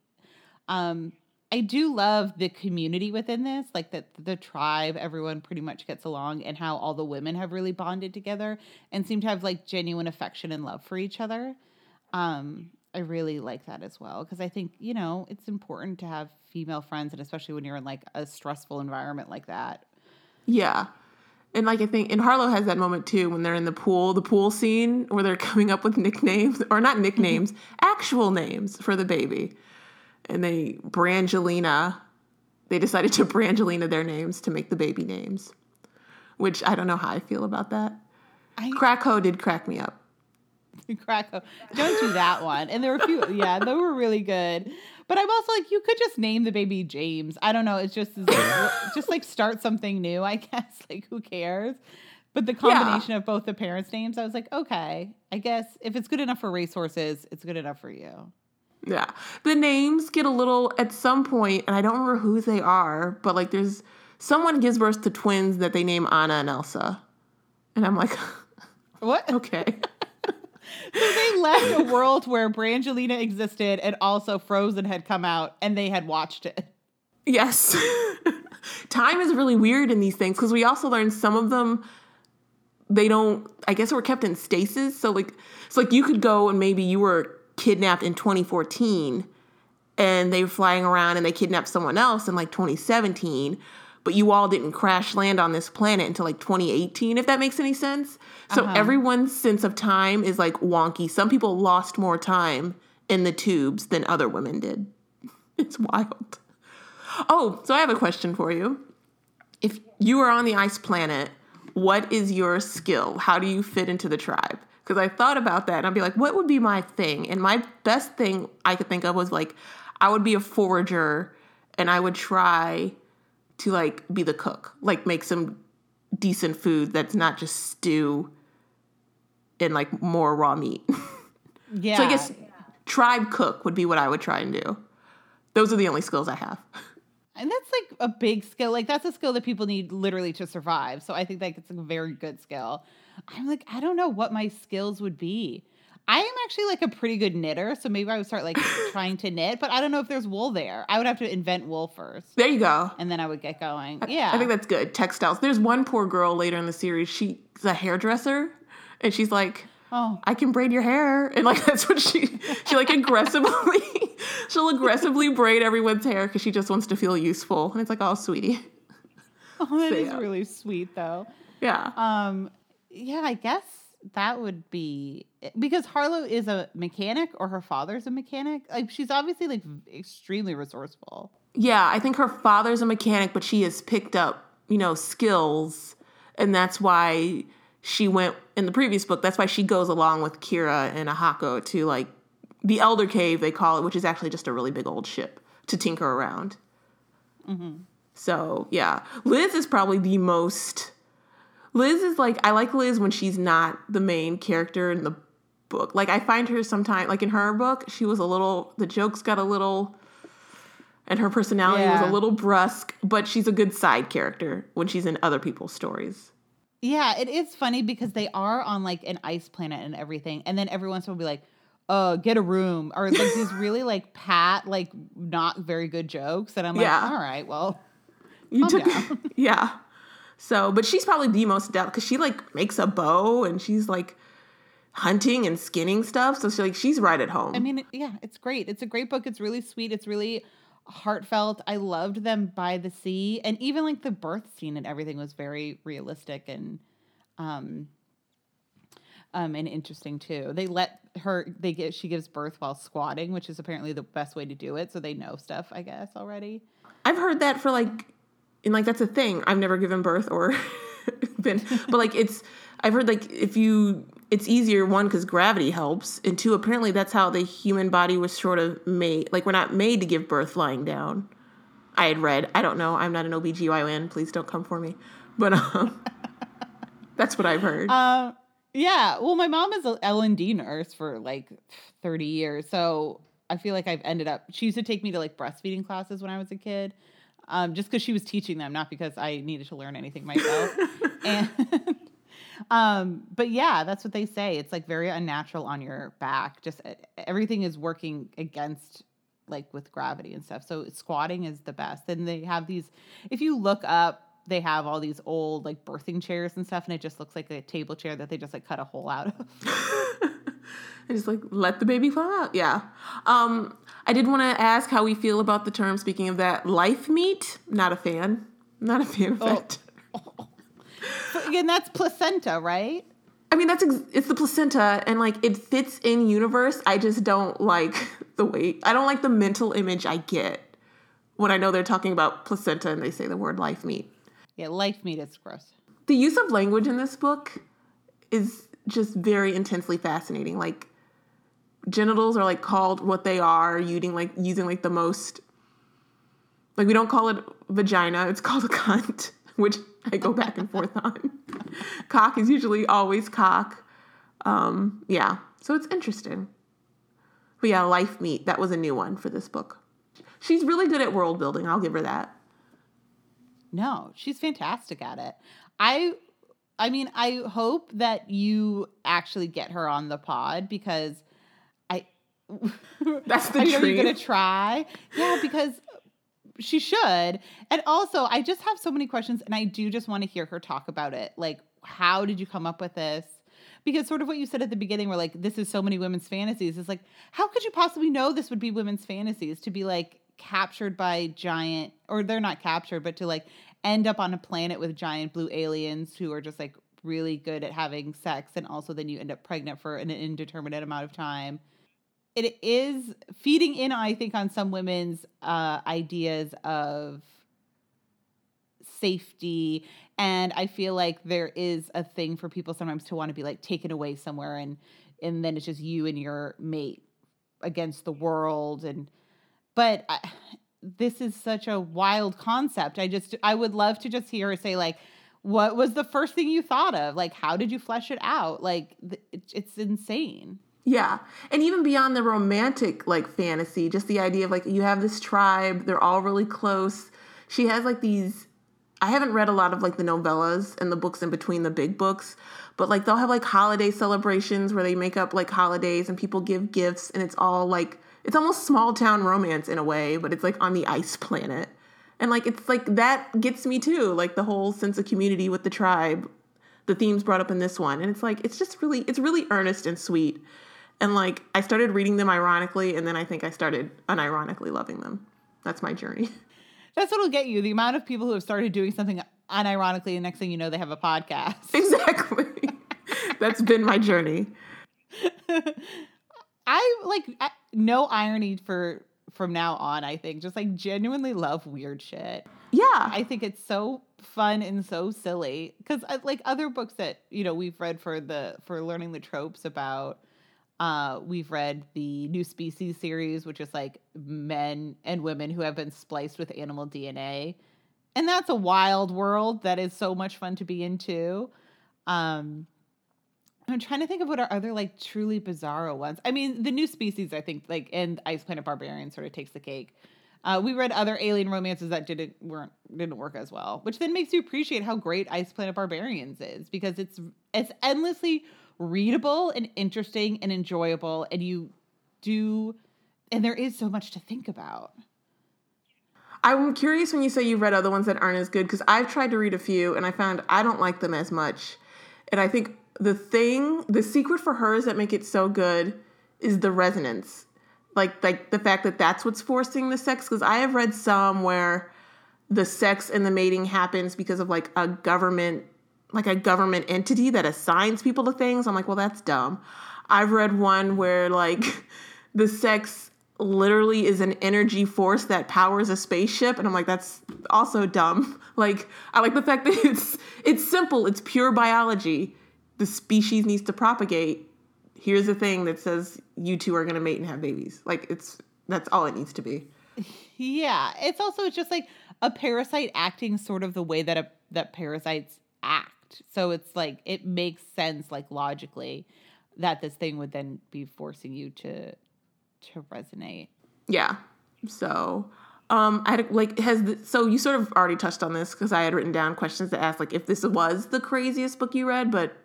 Um, I do love the community within this, like that the tribe, everyone pretty much gets along, and how all the women have really bonded together and seem to have like genuine affection and love for each other. Um, I really like that as well because I think, you know, it's important to have female friends and especially when you're in like a stressful environment like that. Yeah. And like I think and Harlow has that moment too when they're in the pool, the pool scene where they're coming up with nicknames or not nicknames, actual names for the baby. And they Brangelina, they decided to Brangelina their names to make the baby names. Which I don't know how I feel about that. I, Krakow did crack me up. Krakow. Don't do that one. And there were a few, yeah, they were really good. But I'm also like, you could just name the baby James. I don't know. It's just like, just like start something new. I guess. Like, who cares? But the combination yeah. of both the parents' names, I was like, okay, I guess if it's good enough for racehorses, it's good enough for you. Yeah. The names get a little at some point, and I don't remember who they are, but like there's someone gives birth to twins that they name Anna and Elsa. And I'm like, what? Okay. so they left a world where Brangelina existed and also Frozen had come out and they had watched it. Yes. Time is really weird in these things because we also learned some of them they don't I guess were kept in stasis. So like so like you could go and maybe you were kidnapped in 2014 and they were flying around and they kidnapped someone else in like 2017 but you all didn't crash land on this planet until like 2018 if that makes any sense so uh-huh. everyone's sense of time is like wonky some people lost more time in the tubes than other women did It's wild. Oh, so I have a question for you. If you were on the ice planet, what is your skill? How do you fit into the tribe? Because I thought about that and I'd be like, what would be my thing? And my best thing I could think of was like, I would be a forager and I would try to like be the cook, like make some decent food that's not just stew and like more raw meat. Yeah. So I guess tribe cook would be what I would try and do. Those are the only skills I have. And that's like a big skill. Like that's a skill that people need literally to survive. So I think that it's a very good skill. I'm like, I don't know what my skills would be. I am actually like a pretty good knitter, so maybe I would start like trying to knit, but I don't know if there's wool there. I would have to invent wool first. There you go. And then I would get going. Yeah. I think that's good. Textiles. There's one poor girl later in the series. She's a hairdresser, and she's like, oh. "I can braid your hair," and like that's what she she like aggressively she'll aggressively braid everyone's hair because she just wants to feel useful. And it's like, "Oh, sweetie." Oh, that So, is yeah. really sweet though. Yeah. Um, yeah, I guess that would be because Harlow is a mechanic or her father's a mechanic. Like she's obviously like extremely resourceful. Yeah, I think her father's a mechanic, but she has picked up, you know, skills, and that's why she went in the previous book. That's why she goes along with Kira and Aehako to like the Elder Cave, they call it, which is actually just a really big old ship to tinker around. Mm-hmm. So yeah, Liz is probably the most. Liz is like I like Liz when she's not the main character in the book. Like I find her sometimes, like in her book, she was a little. The jokes got a little and her personality was a little brusque, but she's a good side character when she's in other people's stories. Yeah, it is funny because they are on like an ice planet and everything, and then every once in a while be like, "Uh, get a room," or like these really like pat, like not very good jokes, and I'm like, Yeah. "All right, well, You Calm took, down. yeah. So, but she's probably the most adept because she like makes a bow and she's like hunting and skinning stuff. So she like she's right at home. I mean, yeah, it's great. It's a great book. It's really sweet. It's really heartfelt. I loved them by the sea, and even like the birth scene and everything was very realistic and um um and interesting too. They let her they get she gives birth while squatting, which is apparently the best way to do it. So they know stuff, I guess, already. I've heard that for like, and like that's a thing. I've never given birth or been, but like it's. I've heard like if you, it's easier one because gravity helps, and two apparently that's how the human body was sort of made. Like we're not made to give birth lying down. I had read. I don't know. I'm not an OBGYN. Please don't come for me. But um, that's what I've heard. Um, yeah. Well, my mom is a L and D nurse for like thirty years, so I feel like I've ended up. She used to take me to like breastfeeding classes when I was a kid, um, just because she was teaching them, not because I needed to learn anything myself. and um, but yeah, that's what they say. It's like very unnatural on your back. Just everything is working against like with gravity and stuff. So squatting is the best. And they have these. If you look up they have all these old like birthing chairs and stuff and it just looks like a table chair that they just like cut a hole out of I just like let the baby fall out. Yeah. Um, I did want to ask how we feel about the term. Speaking of that, life meat. Not a fan. Not a fan of Oh. that. but again that's placenta right I mean, that's ex- it's the placenta, and like it fits in universe. I just don't like the way. I don't like the mental image I get when I know they're talking about placenta and they say the word life meat. yeah life meat is gross The use of language in this book is just very intensely fascinating. Like genitals are like called what they are, using like using like the most like we don't call it vagina, it's called a cunt, which I go back and forth on. cock is usually always cock. Um, yeah, so it's interesting. But yeah, life meat, that was a new one for this book. She's really good at world building, I'll give her that. no she's fantastic at it i i mean i hope that you actually get her on the pod because That's the mean, are you gonna try? Yeah because she should. And also i just have so many questions and i do just want to hear her talk about it. Like how did you come up with this? Because sort of what you said at the beginning where like this is so many women's fantasies. Is like how could you possibly know this would be women's fantasies to be like captured by giant or they're not captured but to like end up on a planet with giant blue aliens who are just like really good at having sex and also then you end up pregnant for an indeterminate amount of time it is feeding in, I think, on some women's uh, ideas of safety. And I feel like there is a thing for people sometimes to want to be like taken away somewhere and and then it's just you and your mate against the world and but I, this is such a wild concept. I just I would love to just hear her say like what was the first thing you thought of? Like how did you flesh it out? Like it's insane. Yeah. And even beyond the romantic like fantasy, just the idea of like you have this tribe, they're all really close. She has like these I haven't read a lot of like the novellas and the books in between the big books, but like they'll have like holiday celebrations where they make up like holidays and people give gifts and it's all like it's almost small town romance in a way, but it's like on the ice planet. And like it's like that gets me too, like the whole sense of community with the tribe. The themes brought up in this one. And it's like it's just really it's really earnest and sweet. And like I started reading them ironically and then I think I started unironically loving them. That's my journey. That's what'll get you. The amount of people who have started doing something unironically, the next thing you know, they have a podcast. Exactly. That's been my journey. I like I, no irony for from now on. I think just like genuinely love weird shit. Yeah, I think it's so fun and so silly because uh, like other books that you know we've read for the for learning the tropes about. Uh, we've read the New Species series, which is like men and women who have been spliced with animal DNA, and that's a wild world that is so much fun to be into. Um, I'm trying to think of what are other like truly bizarro ones. I mean, the new species, I think, like and Ice Planet Barbarian sort of takes the cake. Uh, we read other alien romances that didn't weren't didn't work as well, which then makes you appreciate how great Ice Planet Barbarians is because it's it's endlessly readable and interesting and enjoyable, and you do, and there is so much to think about. I'm curious when you say you've read other ones that aren't as good because I've tried to read a few and I found I don't like them as much, and I think the thing, the secret for hers that make it so good is the resonance. Like like the fact that that's what's forcing the sex because I have read some where the sex and the mating happens because of like a government like a government entity that assigns people to things. I'm like, well, that's dumb. I've read one where like the sex literally is an energy force that powers a spaceship and I'm like that's also dumb. Like I like the fact that it's it's simple, it's pure biology the species needs to propagate, here's a thing that says you two are going to mate and have babies. Like it's that's all it needs to be. Yeah, it's also just like a parasite acting sort of the way that a that parasites act. So it's like it makes sense like logically that this thing would then be forcing you to to resonate. Yeah. So um, I had like has the, so you sort of already touched on this because I had written down questions to ask like if this was the craziest book you read, but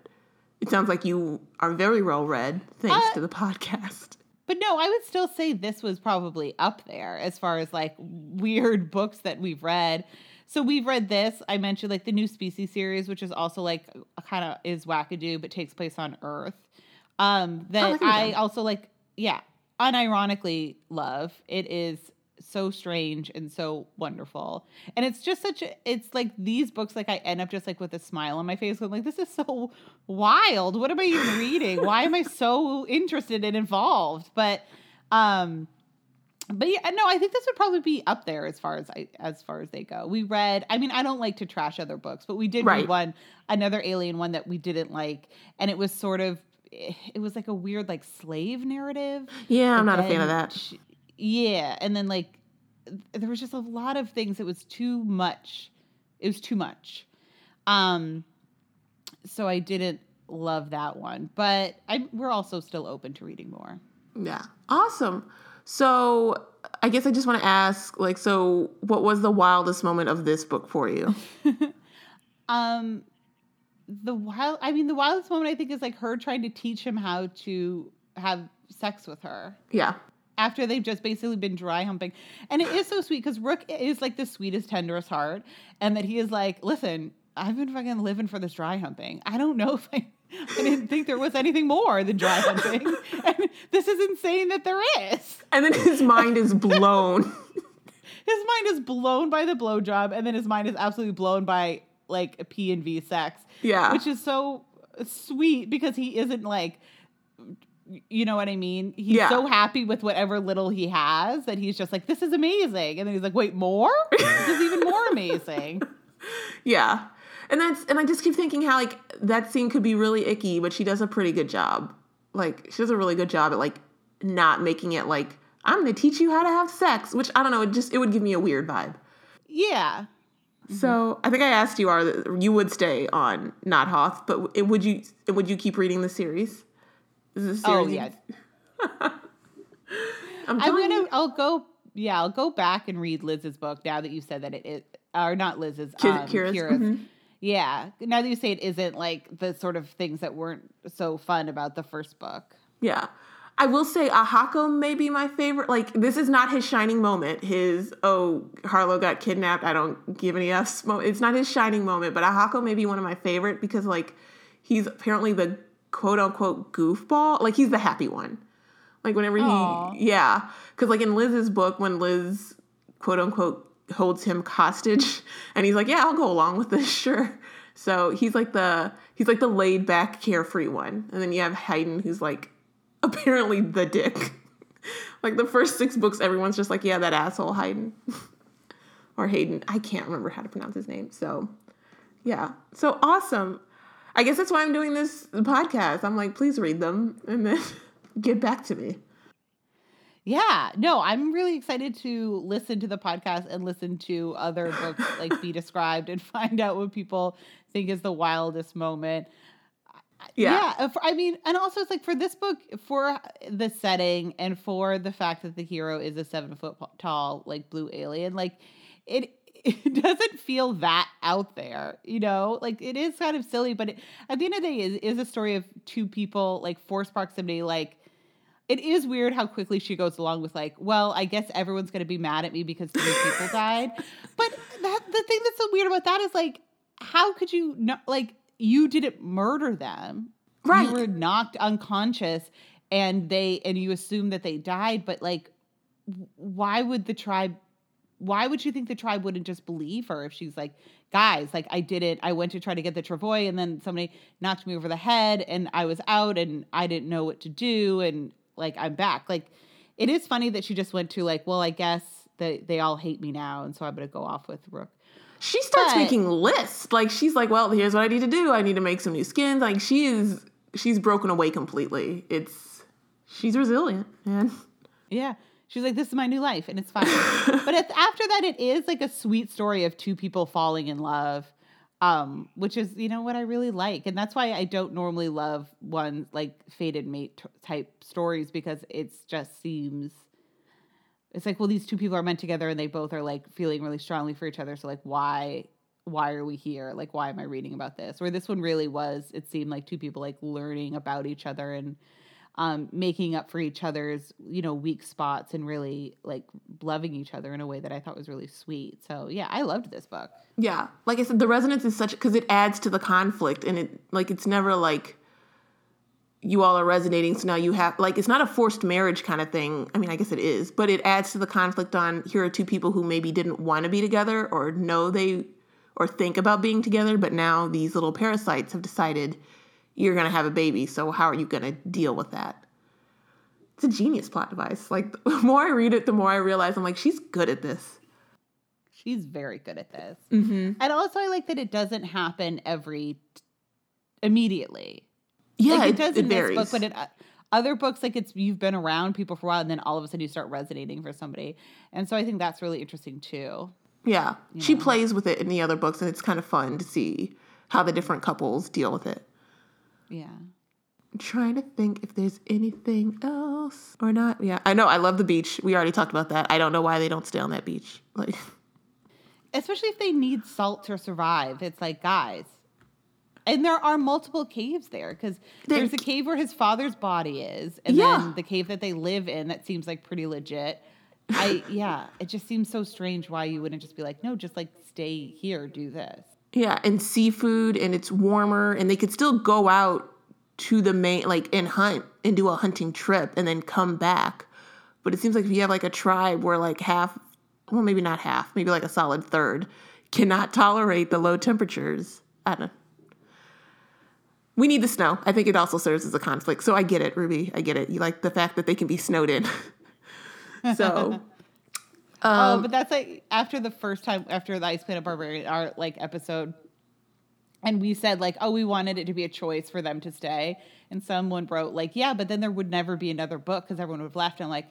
it sounds like you are very well read thanks uh, to the podcast. But no, I would still say this was probably up there as far as like weird books that we've read. So we've read this. I mentioned like the new species series, which is also like kind of is wackadoo, but takes place on Earth. Um, that oh, I, I also like, yeah, unironically love. It is so strange and so wonderful. And it's just such a, it's like these books, like I end up just like with a smile on my face. I'm like, this is so wild. What am I even reading? Why am I so interested and involved? But, um, but yeah, no, I think this would probably be up there as far as I as far as they go. We read, I mean, I don't like to trash other books, but we did right. read one, another alien one that we didn't like, and it was sort of it was like a weird like slave narrative. Yeah, I'm not a fan of that. She, yeah, and then like there was just a lot of things It was too much. It was too much. Um so I didn't love that one, but I we're also still open to reading more. Yeah. Awesome. So I guess I just want to ask like so what was the wildest moment of this book for you? um the wild I mean the wildest moment I think is like her trying to teach him how to have sex with her. Yeah after they've just basically been dry humping. And it is so sweet because Rukh is like the sweetest, tenderest heart. And that he is like, listen, I've been fucking living for this dry humping. I don't know if I, I didn't think there was anything more than dry humping. and this is insane that there is. And then his mind is blown. his mind is blown by the blowjob, and then his mind is absolutely blown by like a P and V sex. Yeah. Which is so sweet because he isn't like you know what I mean? He's Yeah. so happy with whatever little he has that he's just like, this is amazing. And then he's like, wait, more? this is even more amazing. Yeah. And that's and I just keep thinking how like that scene could be really icky, but she does a pretty good job. Like she does a really good job at like not making it like I'm going to teach you how to have sex, which I don't know, it just it would give me a weird vibe. Yeah. So I think I asked you, are you would stay on Not Hoth, but it- would you would you keep reading the series? Is this a Oh, series you- yeah. I'm, I'm gonna. you. I'll go. Yeah, I'll go back and read Liz's book now that you said that it is, or not Liz's. Um, Kira's, Kira's. mhm. Yeah. Now that you say it isn't like the sort of things that weren't so fun about the first book. Yeah. I will say Aehako may be my favorite. Like, this is not his shining moment. His, oh, Harlow got kidnapped. I don't give any F's. It's not his shining moment, but Aehako may be one of my favorite because, like, he's apparently the quote unquote goofball. Like, he's the happy one. Like, whenever Aw. he, yeah. Because, like, in Liz's book, when Liz quote unquote holds him hostage and he's like, yeah, I'll go along with this, sure. So he's like the he's like the laid back, carefree one, and then you have Haeden, who's like apparently the dick. like the first six books, everyone's just like, yeah, that asshole Hayden or Hayden. I can't remember how to pronounce his name. So yeah, so awesome. I guess that's why I'm doing this podcast. I'm like, please read them and then get back to me. Yeah, no, I'm really excited to listen to the podcast and listen to other books like be described and find out what people think is the wildest moment. Yeah. uh, for- I mean, and also it's like for this book, for the setting and for the fact that the hero is a seven foot tall, like blue alien, like it, it doesn't feel that out there, you know? Like it is kind of silly, but it, at the end of the day, it is a story of two people, like forced proximity, like it is weird how quickly she goes along with like, well, I guess everyone's gonna be mad at me because three people died. But that the thing that's so weird about that is like, how could you not like you didn't murder them? Right. You were knocked unconscious and they and you assume that they died, but like why would the tribe why would you think the tribe wouldn't just believe her if she's like, guys, like I did it. I went to try to get the travois and then somebody knocked me over the head and I was out and I didn't know what to do and like I'm back. Like it is funny that she just went to like, well, I guess that they all hate me now and so I'm gonna go off with Rukh. She starts But- making lists. Like she's like, well, here's what I need to do. I need to make some new skins. Like she is she's broken away completely. It's she's resilient, man. Yeah. She's like, this is my new life and it's fine. but at, after that, it is like a sweet story of two people falling in love, um, which is, you know, what I really like. And that's why I don't normally love one like fated mate t- type stories because it's just seems, it's like, well, these two people are meant together and they both are like feeling really strongly for each other. So, like, why? Why are we here? Like, why am I reading about this? Where this one really was, it seemed like two people like learning about each other and um, making up for each other's you know weak spots and really like loving each other in a way that I thought was really sweet. So yeah, I loved this book. Yeah. Like I said, the resonance is such because it adds to the conflict and it like it's never like you all are resonating, so now you have like it's not a forced marriage kind of thing. I mean, I guess it is, but it adds to the conflict on here are two people who maybe didn't want to be together or know they or think about being together, but now these little parasites have decided you're gonna have a baby. So how are you gonna deal with that? It's a genius plot device. Like the more I read it, the more I realize I'm like, she's good at this. She's very good at this. Mm-hmm. And also I like that it doesn't happen every t- immediately. Yeah, like it, it, does it in this book, but in uh, other books, like it's you've been around people for a while, and then all of a sudden you start resonating for somebody. And so I think that's really interesting too. Yeah. She know? plays with it in the other books, and it's kind of fun to see how the different couples deal with it. Yeah. I'm trying to think if there's anything else or not. Yeah, I know. I love the beach. We already talked about that. I don't know why they don't stay on that beach. Like, especially if they need salt to survive. It's like, guys. And there are multiple caves there because there's a cave where his father's body is, and Yeah. then the cave that they live in that seems like pretty legit. I yeah, it just seems so strange why you wouldn't just be like, no, just like stay here, do this. Yeah, and seafood, and it's warmer, and they could still go out to the main, like, and hunt and do a hunting trip and then come back. But it seems like if you have like a tribe where like half, well, maybe not half, maybe like a solid third, cannot tolerate the low temperatures. I don't we need the snow. I think it also serves as a conflict. So I get it, Ruby. I get it. You like the fact that they can be snowed in. so oh, um, but that's like after the first time after the Ice Planet Barbarian our like episode, and we said like, oh, we wanted it to be a choice for them to stay, and someone wrote like, yeah, but then there would never be another book because everyone would have left. And I'm like,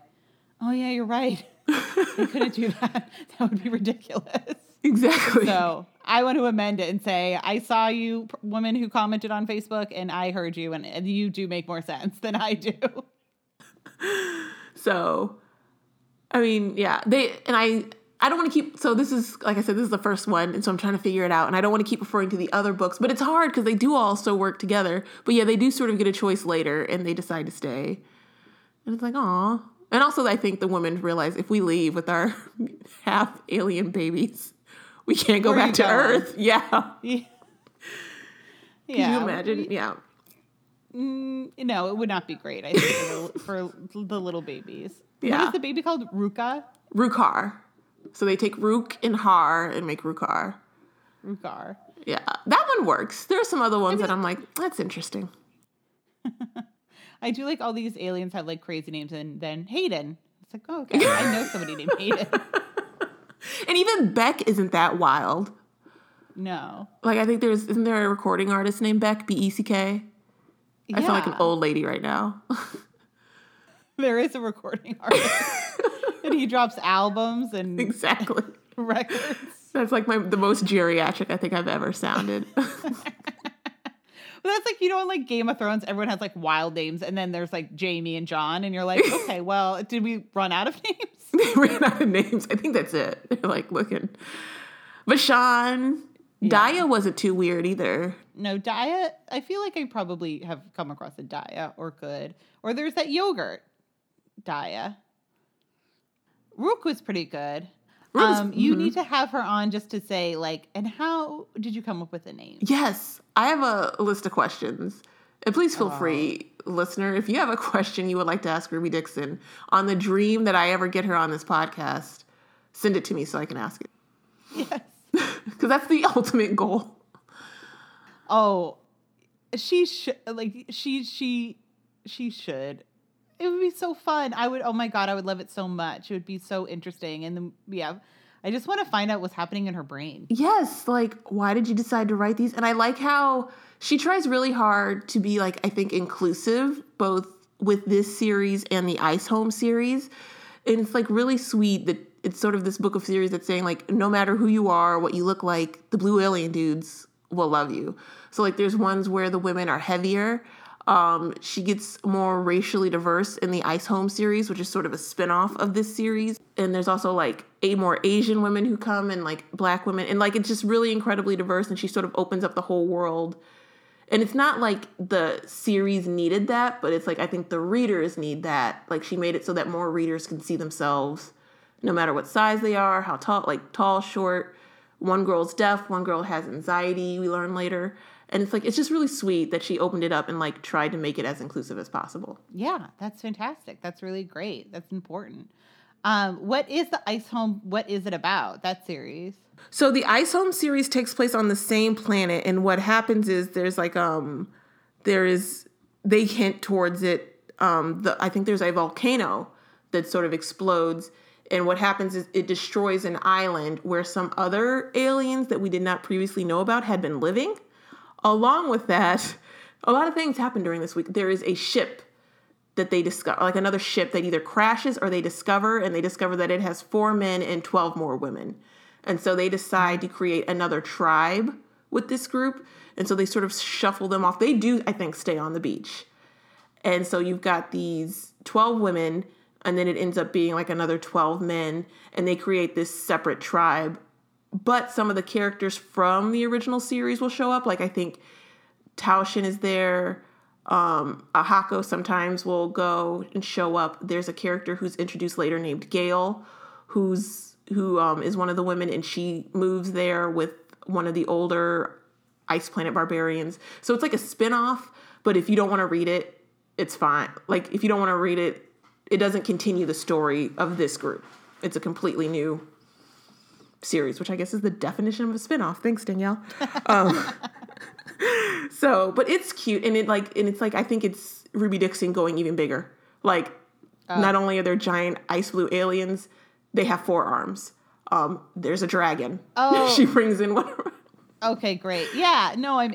oh yeah, you're right. they couldn't do that. That would be ridiculous. exactly. So I want to amend it and say, I saw you, woman who commented on Facebook, and I heard you, and, and you do make more sense than I do. So, I mean, yeah, they and I. I don't want to keep. So this is like I said, this is the first one, and so I'm trying to figure it out. And I don't want to keep referring to the other books, but it's hard because they do also work together. But yeah, they do sort of get a choice later, and they decide to stay. And it's like, aw. And also, I think the women realize if we leave with our half alien babies, we can't go Where back to going? Earth. Yeah. yeah. Can you imagine? Yeah. Mm, no, it would not be great. I think for for the little babies. What Yeah. is the baby called? Ruka. Rukhar. So they take Rukh and Har and make Rukhar. Rukhar. Yeah, that one works. There are some other ones that I'm like, that's interesting. I do like all these aliens have like crazy names, and then Haeden. It's like, oh, okay, I know somebody named Hayden. And even Beck isn't that wild. No, Like I think there's isn't there a recording artist named Beck B E C K? I feel like an old lady right now. There is a recording artist, and he drops albums and exactly. records. That's like my the most geriatric I think I've ever sounded. But that's like you know in like Game of Thrones, everyone has like wild names, and then there's like Jamie and John, and you're like, okay, well, did we run out of names? they ran out of names. I think that's it. They're like looking. But Sean, Daya wasn't too weird either. No, Daya. I feel like I probably have come across a Daya or could. Or there's that yogurt Daya. Rukh was pretty good. Um, you need to have her on just to say like, and how did you come up with the name? Yes, I have a list of questions. And please feel free, listener, if you have a question you would like to ask Ruby Dixon on the dream that I ever get her on this podcast, send it to me so I can ask it. Yes. Because that's the ultimate goal. Oh, she should like she she she should. It would be so fun. I would. Oh my god, I would love it so much. It would be so interesting. And then yeah, I just want to find out what's happening in her brain. Yes, like, why did you decide to write these? And I like how she tries really hard to be, like, I think inclusive, both with this series and the Ice Home series. And it's like really sweet that it's sort of this book of series that's saying, like, no matter who you are, what you look like, the blue alien dudes will love you. So, like, there's ones where the women are heavier. Um, she gets more racially diverse in the Ice Home series, which is sort of a spin-off of this series. And there's also like a more Asian women who come and like black women. And like it's just really incredibly diverse and she sort of opens up the whole world. And it's not like the series needed that, but it's like I think the readers need that. Like she made it so that more readers can see themselves no matter what size they are, how tall, like tall, short. One girl's deaf, one girl has anxiety, we learn later. And it's like it's just really sweet that she opened it up and like tried to make it as inclusive as possible. Yeah, that's fantastic. That's really great. That's important. Um, what is the Ice Home? What is it about? That series. So the Ice Home series takes place on the same planet, and what happens is there's like um there is they hint towards it. Um, the I think there's a volcano that sort of explodes, and what happens is it destroys an island where some other aliens that we did not previously know about had been living. Along with that, a lot of things happen during this week. There is a ship that they discover, like another ship that either crashes or they discover, and they discover that it has four men and 12 more women. And so they decide to create another tribe with this group. And so they sort of shuffle them off. They do, I think, stay on the beach. And so you've got these 12 women, and then it ends up being like another 12 men, and they create this separate tribe. But some of the characters from the original series will show up. Like I think Taushen is there. Um, Aehako sometimes will go and show up. There's a character who's introduced later named Gail, who's who um, is one of the women, and she moves there with one of the older Ice Planet barbarians. So it's like a spin-off, but if you don't want to read it, it's fine. Like if you don't want to read it, it doesn't continue the story of this group. It's a completely new series, which I guess is the definition of a spin-off. Thanks, Danielle. Um, so, but it's cute and it like and it's like I think it's Ruby Dixon going even bigger. Like not only are there giant ice blue aliens, they have four arms. Um, there's a dragon. Oh. she brings in one. Okay, great. Yeah, no, I'm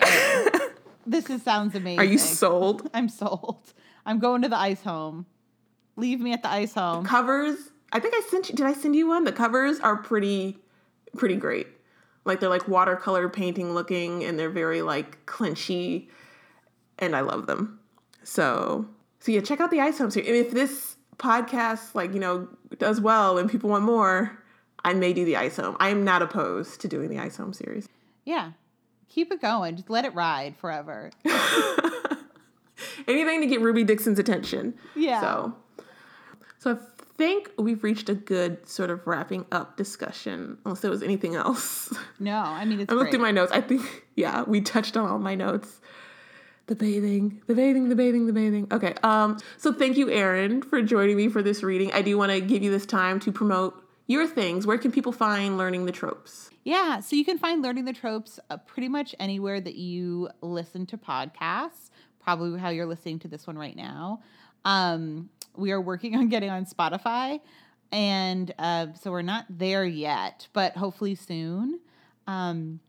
this is sounds amazing. Are you sold? I'm sold. I'm going to the ice home. Leave me at the ice home. Covers. I think I sent you. Did I send you one? The covers are pretty, pretty great. Like they're like watercolor painting looking, and they're very like clinchy, and I love them. So, so yeah, check out the Ice Home series. If this podcast like you know does well and people want more, I may do the Ice Home. I am not opposed to doing the Ice Home series. Yeah. Keep it going. Just let it ride forever. Anything to get Ruby Dixon's attention. Yeah. So, so I think we've reached a good sort of wrapping up discussion. Unless there was anything else. No, I mean it's I looked at my notes. I think yeah, we touched on all my notes. The bathing, the bathing, the bathing, the bathing. Okay. Um. So thank you, Erin, for joining me for this reading. I do want to give you this time to promote your things. Where can people find learning the tropes? Yeah, so you can find Learning the Tropes uh, pretty much anywhere that you listen to podcasts, probably how you're listening to this one right now. Um, we are working on getting on Spotify, and uh, so we're not there yet, but hopefully soon. Um,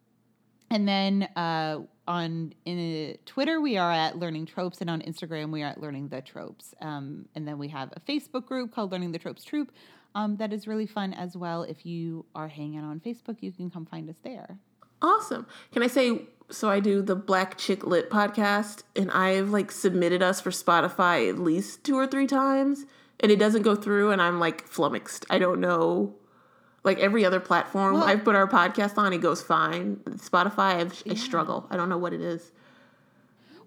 and then uh, on in uh, Twitter, we are at Learning Tropes, and on Instagram, we are at Learning the Tropes. Um, and then we have a Facebook group called Learning the Tropes Troop um, that is really fun as well. If you are hanging out on Facebook, you can come find us there. Awesome. Can I say so I do the Black Chick Lit podcast and I've like submitted us for Spotify at least two or three times and it doesn't go through and I'm like flummoxed. I don't know. Like every other platform Well- I've put our podcast on, it goes fine. Spotify, I've, I struggle. I don't know what it is.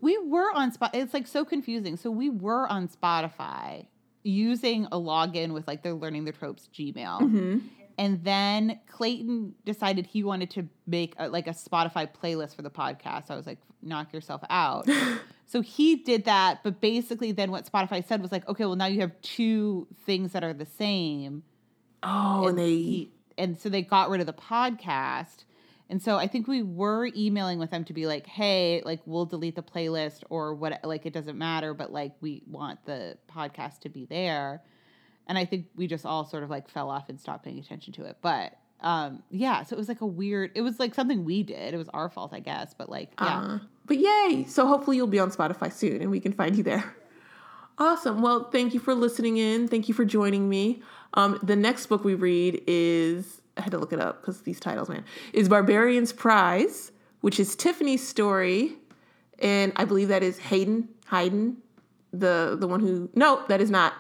We were on Spot. It's like so confusing. So we were on Spotify using a login with like the Learning the Tropes Gmail. Mm-hmm. And then Clayton decided he wanted to make a, like a Spotify playlist for the podcast. I was like, knock yourself out. so he did that, but basically then what Spotify said was like, okay, well now you have two things that are the same. Oh, and they he, and so they got rid of the podcast. And so I think we were emailing with them to be like, hey, like we'll delete the playlist or what like it doesn't matter, but like we want the podcast to be there. And I think we just all sort of like fell off and stopped paying attention to it. But um yeah, so it was like a weird it was like something we did. It was our fault, I guess. But like, yeah. Uh, but yay! So hopefully you'll be on Spotify soon and we can find you there. Awesome. Well, thank you for listening in. Thank you for joining me. Um, the next book we read is I had to look it up because these titles, man, is Barbarian's Prize, which is Tiffany's story, and I believe that is Haeden Haeden, the the one who no, that is not.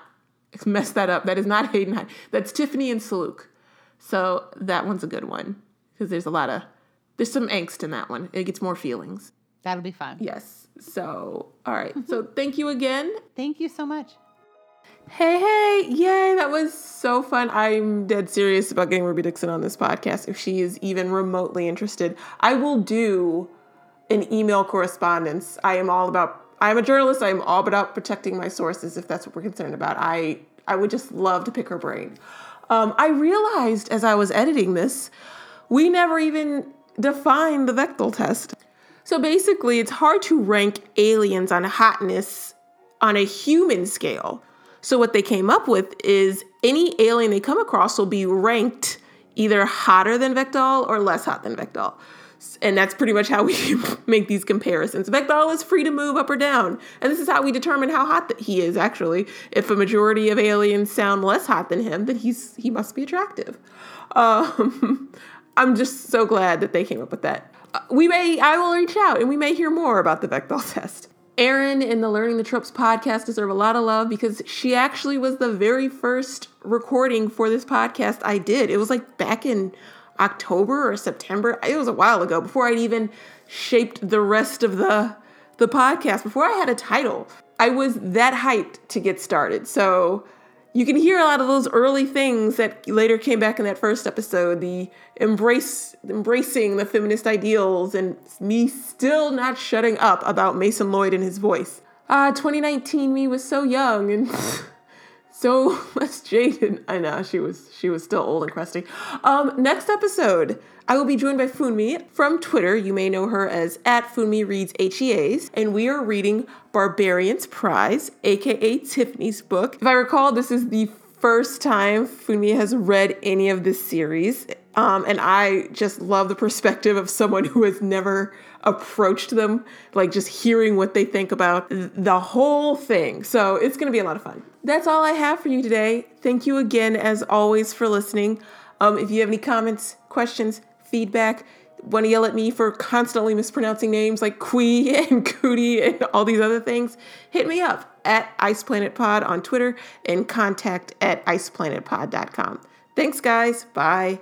Messed that up. That is not Haeden. Haeden. That's Tiffany and Salukh. So that one's a good one because there's a lot of there's some angst in that one. It gets more feelings. That'll be fun. Yes. So, all right. So, thank you again. Thank you so much. Hey, hey. Yay. That was so fun. I'm dead serious about getting Ruby Dixon on this podcast if she is even remotely interested. I will do an email correspondence. I am all about I'm a journalist. I'm all about protecting my sources if that's what we're concerned about. I I would just love to pick her brain. Um, I realized as I was editing this, we never even defined the Bechdel test. So basically, it's hard to rank aliens on hotness on a human scale. So what they came up with is any alien they come across will be ranked either hotter than Vektal or less hot than Vektal. And that's pretty much how we make these comparisons. Vektal is free to move up or down. And this is how we determine how hot that he is actually. If a majority of aliens sound less hot than him, then he's he must be attractive. Um, I'm just so glad that they came up with that. Uh, We may, I will reach out and we may hear more about the Bechdel test. Erin in the Learning the Tropes podcast deserve a lot of love because she actually was the very first recording for this podcast I did. It was like back in October or September. It was a while ago before I'd even shaped the rest of the the podcast, before I had a title. I was that hyped to get started. So you can hear a lot of those early things that later came back in that first episode the embrace embracing the feminist ideals and me still not shutting up about mason lloyd and his voice ah 2019 me was so young and so much jaded. I know she was she was still old and crusty. Um, next episode, I will be joined by Funmi from Twitter. You may know her as at Funmi Reads HEAs, and we are reading Barbarian's Prize, aka Tiffany's book. If I recall, this is the first time Funmi has read any of this series. Um, and I just love the perspective of someone who has never approached them, like just hearing what they think about the whole thing. So it's going to be a lot of fun. That's all I have for you today. Thank you again, as always, for listening. Um, if you have any comments, questions, feedback, want to yell at me for constantly mispronouncing names like khui and Cootie and all these other things, hit me up at Ice Planet Pod on Twitter and contact at iceplanetpod.com. Thanks, guys. Bye.